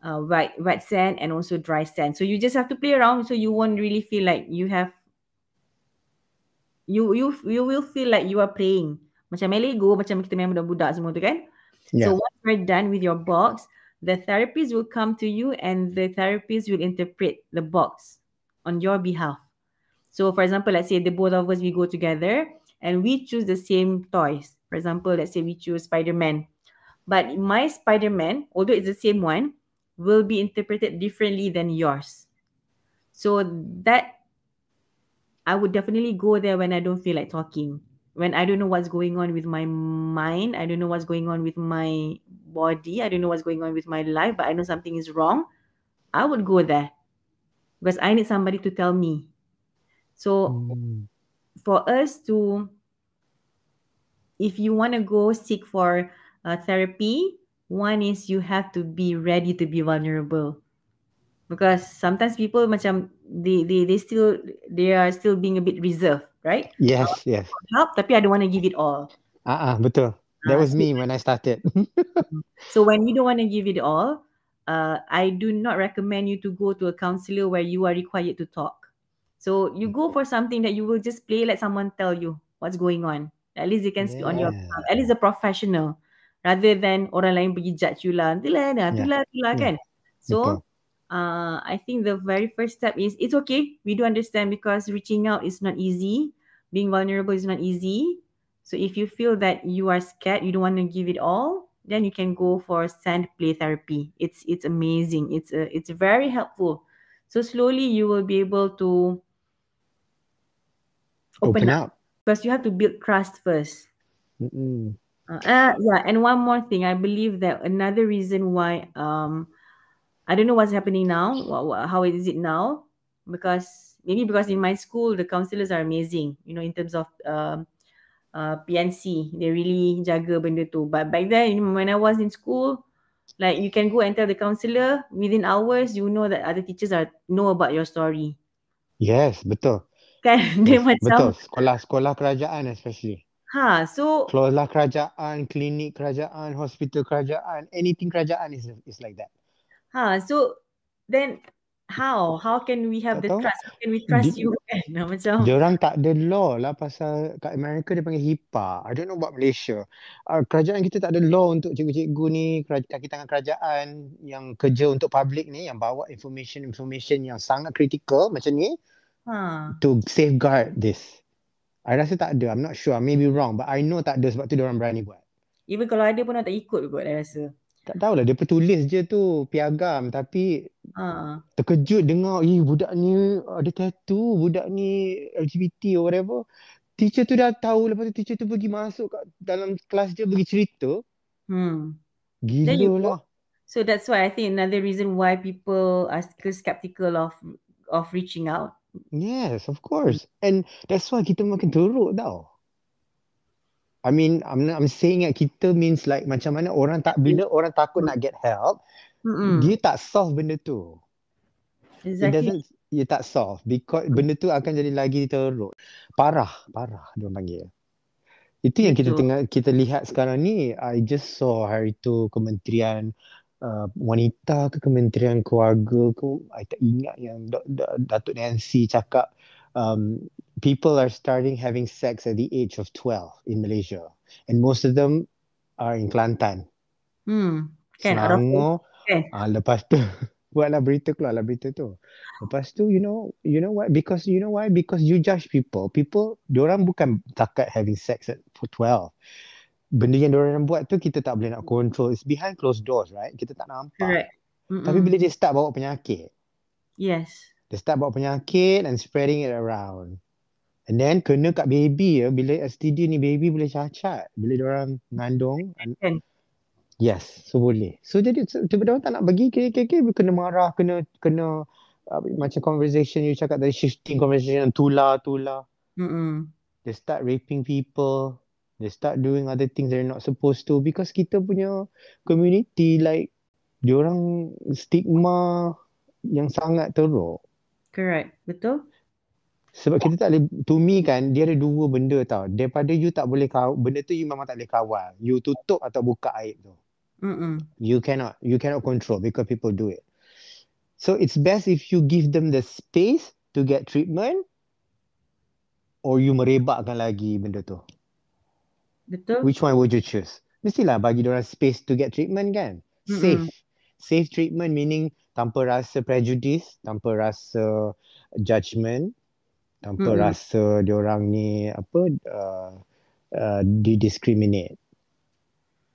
uh, wet wet sand and also dry sand. So you just have to play around, so you won't really feel like you have. You you you will feel like you are playing macam main Lego macam kita main budak-budak semua tu kan. Yeah. So once you're done with your box, the therapist will come to you and the therapist will interpret the box on your behalf. So for example, let's say the both of us we go together and we choose the same toys. For example, let's say we choose Spider-Man. But my Spider-Man, although it's the same one, will be interpreted differently than yours. So that I would definitely go there when I don't feel like talking. When I don't know what's going on with my mind, I don't know what's going on with my body, I don't know what's going on with my life, but I know something is wrong. I would go there because I need somebody to tell me so Mm. for us to, if you want to go seek for uh, therapy, one is you have to be ready to be vulnerable. Because sometimes people macam they they they still they are still being a bit reserved, right? Yes, yes. Help, tapi I don't want to give it all. Ah, uh betul. That Ah, was me when I started. So when you don't want to give it all, uh, I do not recommend you to go to a counselor where you are required to talk. So you go for something that you will just play, let someone tell you what's going on. At least they can speak on your Yeah. At least a professional, rather than orang lain pergi judge you lah. Itulah, dah, itulah, itulah Yeah. kan. Betul. Uh, I think the very first step is it's okay. We do understand because reaching out is not easy. Being vulnerable is not easy. So if you feel that you are scared, you don't want to give it all, then you can go for sand play therapy. It's it's amazing. It's a, it's very helpful. So slowly you will be able to open, Open up. up. because you have to build trust first. Uh, uh, yeah, and one more thing, I believe that another reason why um I don't know what's happening now, what, what, how is it now, because maybe because in my school the counselors are amazing, you know, in terms of um uh, PNC, they really jaga benda tu. But back then, when I was in school, like you can go and tell the counselor within hours, you know that other teachers are know about your story. Yes, betul. Kan dia Yes, macam betul. Sekolah-sekolah kerajaan especially. ha so Sekolah kerajaan, klinik kerajaan, hospital kerajaan, anything kerajaan is is like that. Ha so then how how can we have Tak the tahu. trust how can we trust Di- you kan macam Dia orang tak ada law lah pasal kat Amerika dia panggil HIPAA. I don't know about Malaysia. Uh, kerajaan kita tak ada law untuk cikgu-cikgu ni, keraj- kaki tangan kerajaan yang kerja untuk public ni, yang bawa information-information yang sangat critical macam ni ha to safeguard this. I rasa tak ada. I'm not sure. I may be wrong. But I know tak ada sebab tu dia orang berani buat. even kalau ada pun orang tak ikut kot I rasa Tak tahulah. Dia petulis je tu piagam. Tapi ha terkejut dengar, eh budak ni ada tattoo, budak ni LGBT or whatever. Teacher tu dah tahu lepas tu teacher tu pergi masuk kat dalam kelas dia pergi cerita. hmm Then you Gila lah. So that's why I think another reason why people are still skeptical of of reaching out. Yes, of course. And that's why kita makin teruk tau. I mean, I'm I'm saying that kita means like macam mana orang tak bila orang takut nak get help, Mm-mm. dia tak solve benda tu. It Exactly. doesn't dia tak solve because benda tu akan jadi lagi teruk. Parah, parah dia panggil. Itu yang kita tengah kita lihat sekarang ni. I just saw hari tu kementerian uh, wanita ke kementerian keluarga ke I tak ingat yang Da- Da- Datuk Nancy cakap um, people are starting having sex at the age of 12 in Malaysia and most of them are in Kelantan. Hmm. Kan Selangor kan? ah, lepas tu buatlah berita keluarlah berita tu. Lepas tu you know you know what because you know why because you judge people. People diorang bukan takat having sex at for 12. Benda yang diorang buat tu kita tak boleh nak control. It's behind closed doors, right? Kita tak nampak. Correct. Tapi Mm-mm. bila dia start bawa penyakit, Yes. Dia start bawa penyakit and spreading it around. And then kena kat baby ya, bila STD ni baby boleh cacat. Bila diorang mengandung. and-? Yes, so boleh. So jadi tiba-tiba orang tak nak bagi KK kena marah, kena kena uh, macam conversation you cakap tadi shifting conversation tular tular. Mm-mm. They start raping people. They start doing other things they're not supposed to because kita punya community like diorang stigma yang sangat teruk. Correct. Betul? Sebab kita tak boleh, to me kan, dia ada dua benda tau. Daripada you tak boleh kawal, benda tu you memang tak boleh kawal. You tutup atau buka aib tu. Mm-mm. You cannot, you cannot control because people do it. So it's best if you give them the space to get treatment or you merebakkan lagi benda tu. Betul? Which one would you choose? Mestilah bagi orang space to get treatment kan? Safe. Mm-mm. Safe treatment meaning tanpa rasa prejudice, tanpa rasa judgment, tanpa Mm-mm. rasa diorang ni apa uh, uh, discriminate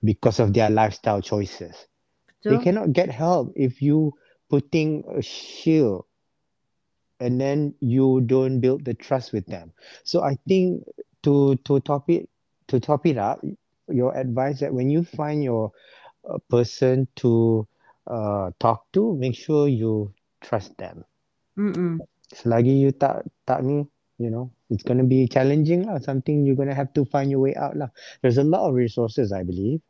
because of their lifestyle choices. They Betul? cannot get help if you putting a shield and then you don't build the trust with them. So I think to to top it to top it up, your advice that when you find your uh, person to uh, talk to, make sure you trust them. Mm-mm. Selagi you tak tak ni, you know, it's gonna be challenging lah. Something you're gonna have to find your way out lah. There's a lot of resources, I believe.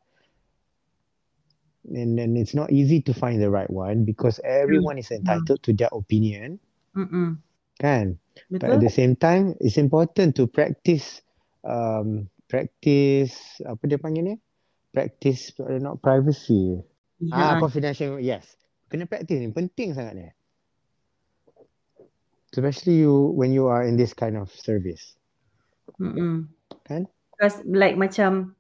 And then it's not easy to find the right one because everyone is entitled to their opinion, Mm-mm. kan? But at the same time, it's important to practice, um, practice apa dia panggil ni? Practice uh, not privacy. Ah, Ya. confidential. Yes, kena practice ni penting sangat ni. Especially you when you are in this kind of service. Mm-mm. Kan? Because like macam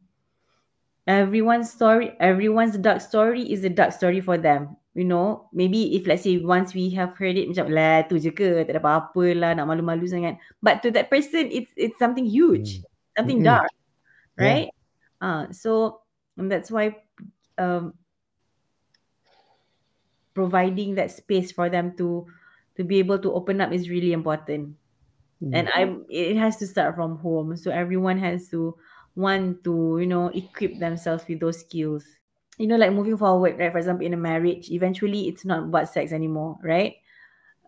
everyone's story, everyone's dark story is a dark story for them. You know, maybe if let's say once we have heard it macam lah tu je ke, tak ada apa-apa lah, nak malu-malu sangat. But to that person, it's it's something huge, something Mm-mm. dark, Yeah. right? Uh, so that's why um, providing that space for them to to be able to open up is really important Mm. and I it has to start from home. So everyone has to want to, you know, equip themselves with those skills. You know, like moving forward, right? For example, in a marriage, eventually it's not about sex anymore, right?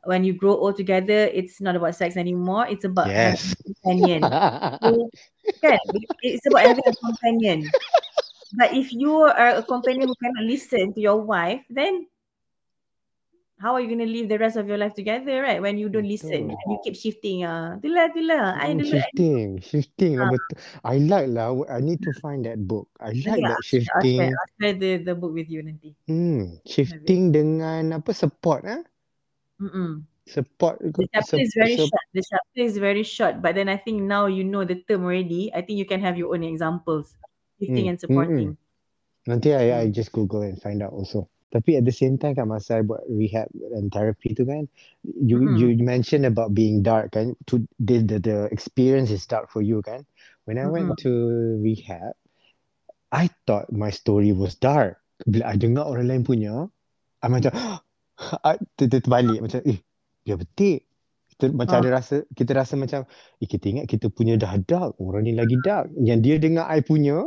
When you grow old together, it's not about sex anymore. It's about Yes. a companion. So, kan, it's about having a companion. But if you are a companion who cannot listen to your wife, then how are you going to live the rest of your life together, right? When you don't listen Betul. you keep shifting. Ah, itulah, itulah. I Mm, shifting, shifting lah Ah. betul. I like lah. I need to find that book. I like Nanti that I'll share, I'll share, shifting. I'll share the, the book with you nanti. Hmm, shifting dengan apa support ah? Mm-mm. Support The chapter is very short. The chapter is very short, but then I think now you know the term already. I think you can have your own examples, shifting Mm, and supporting. Nanti I, I Hmm. just Google and find out also. Tapi at the same time kan masa I buat rehab and therapy tu kan, you Mm-mm. you mentioned about being dark kan, to the, the the experience is dark for you kan. When I went Mm-mm. to rehab, I thought my story was dark. Bila I dengar orang lain punya, I macam I ter, ter, terbalik macam eh dia betik. Kita macam Ah. ada rasa kita rasa macam eh kita ingat kita punya dah dark, orang ni lagi dark. Yang dia dengar I punya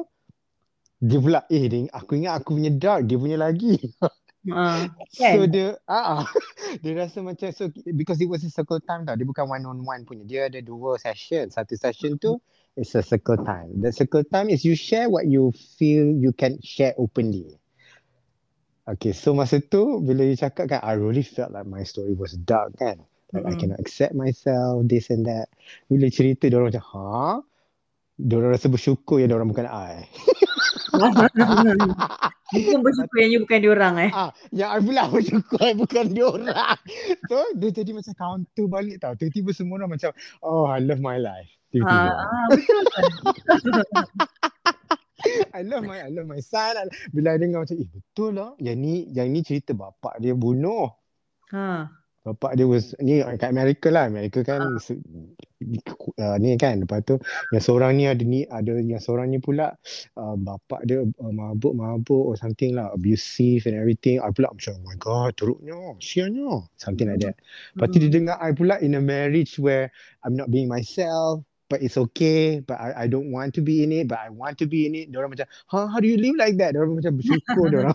dia pula eh dia, aku ingat aku punya dark, dia punya lagi. Ah, So kan? dia ah ah, dia rasa macam so because it was a circle time tau. Dia bukan one on one punya. Dia ada dua session. Satu session tu is a circle time. The circle time is you share what you feel you can share openly. Okay, so masa tu bila you cakap kan I really felt like my story was dark kan. Like I Mm-mm. cannot accept myself, this and that. Bila cerita dia orang macam, ha? Dia orang rasa bersyukur yang dia orang bukan I. Mungkin bersyukur yang you bukan diorang eh. Ah, yang I pula bersyukur I bukan dia orang. So dia jadi macam counter balik tau. Tiba-tiba semua orang macam, oh I love my life. Tiba-tiba. ah, betul kan? I love my I love my son. Bila I dengar macam, eh betul lah. Yang ni yang ni cerita bapak dia bunuh. Ha. Bapak dia was ni kat Amerika lah. Amerika kan se- uh, ni kan lepas tu yang seorang ni ada ni ada yang seorang ni pula uh, bapak dia uh, mabuk-mabuk or something lah abusive and everything. I pula macam oh my god teruknya, siannya. Something like that. Lepas tu dia Mm. dengar I pula in a marriage where I'm not being myself but it's okay but I, I don't want to be in it but I want to be in it. Diorang macam, huh, how do you live like that? Diorang macam bersyukur diorang.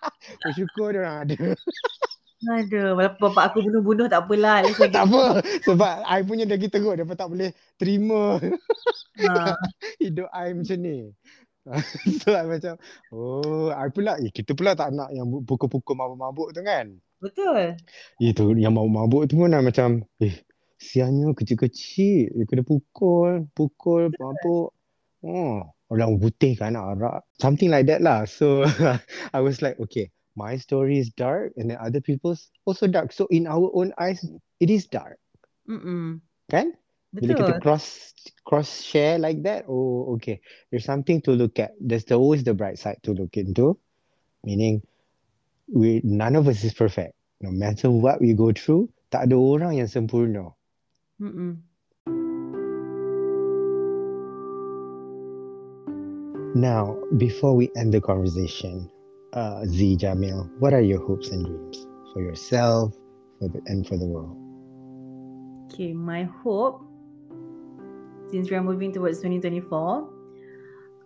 bersyukur diorang ada. Aduh, walaupun bapak aku bunuh-bunuh tak apalah. Tak get- apa sebab I punya kita teruk dia tak boleh terima Ha. hidup I macam ni. so I macam oh I pula eh, kita pula tak nak yang pukul-pukul mabuk-mabuk tu kan. Betul. Itu yang mabuk-mabuk tu pun macam eh siannya kecil-kecil dia kena pukul, pukul mabuk. Oh, orang putih kan arak. Something like that lah. So I was like okay, my story is dark and then other people's also dark. So in our own eyes it is dark, Mm-mm. kan? Bila kita cross cross share like that, oh okay, there's something to look at. There's the, always the bright side to look into, meaning we none of us is perfect. No matter what we go through, tak ada orang yang sempurna. Mm-mm. Now, before we end the conversation, uh, Zee Jamil, what are your hopes and dreams for yourself, for the and for the world? Okay, my hope, since we are moving towards 2024,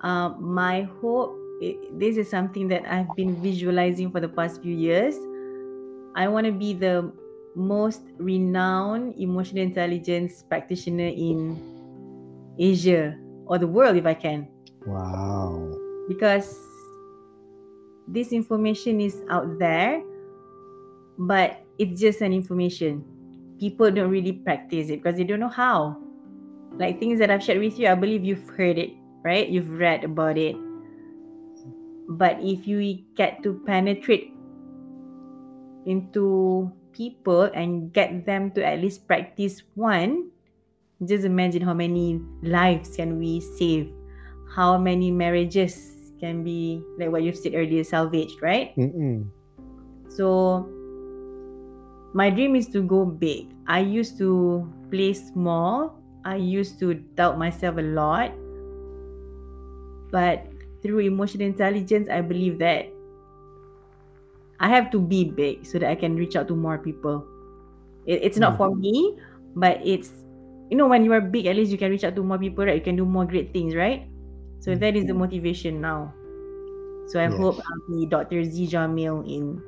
uh, my hope, i this is something that I've been visualizing for the past few years. I want to be the most renowned emotional intelligence practitioner in Asia or the world if I can. Wow. because this information is out there but it's just an information. People don't really practice it because they don't know how. Like things that i've shared with you i believe you've heard it right? You've read about it. But if you get to penetrate into people and get them to at least practice one just imagine how many lives can we save? How many marriages can be like what you said earlier salvaged right? Mm-mm. so my dream is to go big. I used to play small. I used to doubt myself a lot. But through emotional intelligence i believe that i have to be big so that i can reach out to more people. It, it's not Mm. for me but it's you know when you are big at least you can reach out to more people right? You can do more great things right so that is the motivation now so i Yes. hope i'll be dr zee jamil in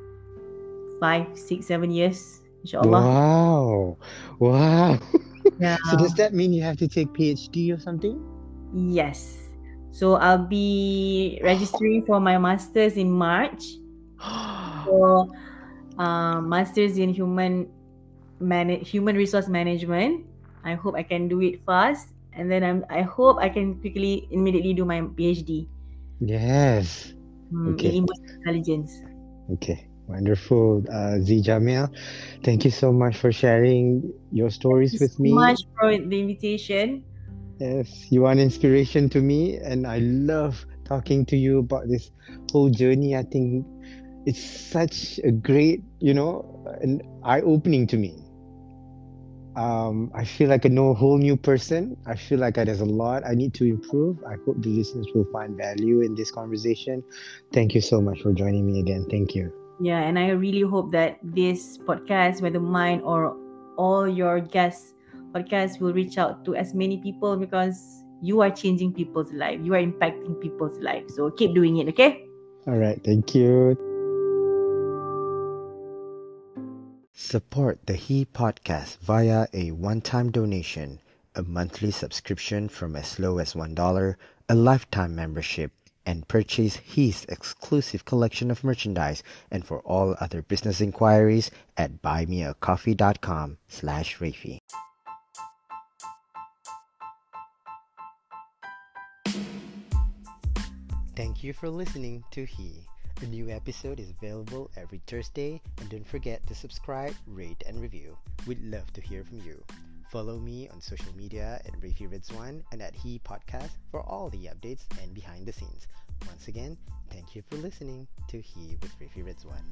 five six seven years inshallah Wow. Wow. yeah So does that mean you have to take PhD or something? yes so i'll be registering for my masters in march for uh, masters in human man- human resource management. I hope I can do it fast, and then I'm I hope I can quickly immediately do my PhD yes. mm, Okay. in emotional intelligence. Okay. Wonderful. Uh, Zee Jamil, thank you so much for sharing your stories Thank you with so me. much for the invitation. Yes, you are an inspiration to me, and I love talking to you about this whole journey. I think it's such a great, you know, an eye opening to me. Um, I feel like I know a whole new person. I feel like there's a lot I need to improve. I hope the listeners will find value in this conversation. Thank you so much for joining me again. Thank you. Yeah, and I really hope that this podcast, whether mine or all your guests' podcasts, will reach out to as many people because you are changing people's life. You are impacting people's life. So keep doing it, okay? All right, thank you. Support the He podcast via a one time donation, a monthly subscription from as low as $1, a lifetime membership, and purchase He's exclusive collection of merchandise and for all other business inquiries at buymeacoffee.com slash Rafi. Thank you for listening to He. A new episode is available every Thursday, and don't forget to subscribe, rate, and review. We'd love to hear from you. Follow me on social media at Rafi Ridzwan and at He Podcast for all the updates and behind the scenes. Once again, thank you for listening to He with Rafi Ridzwan.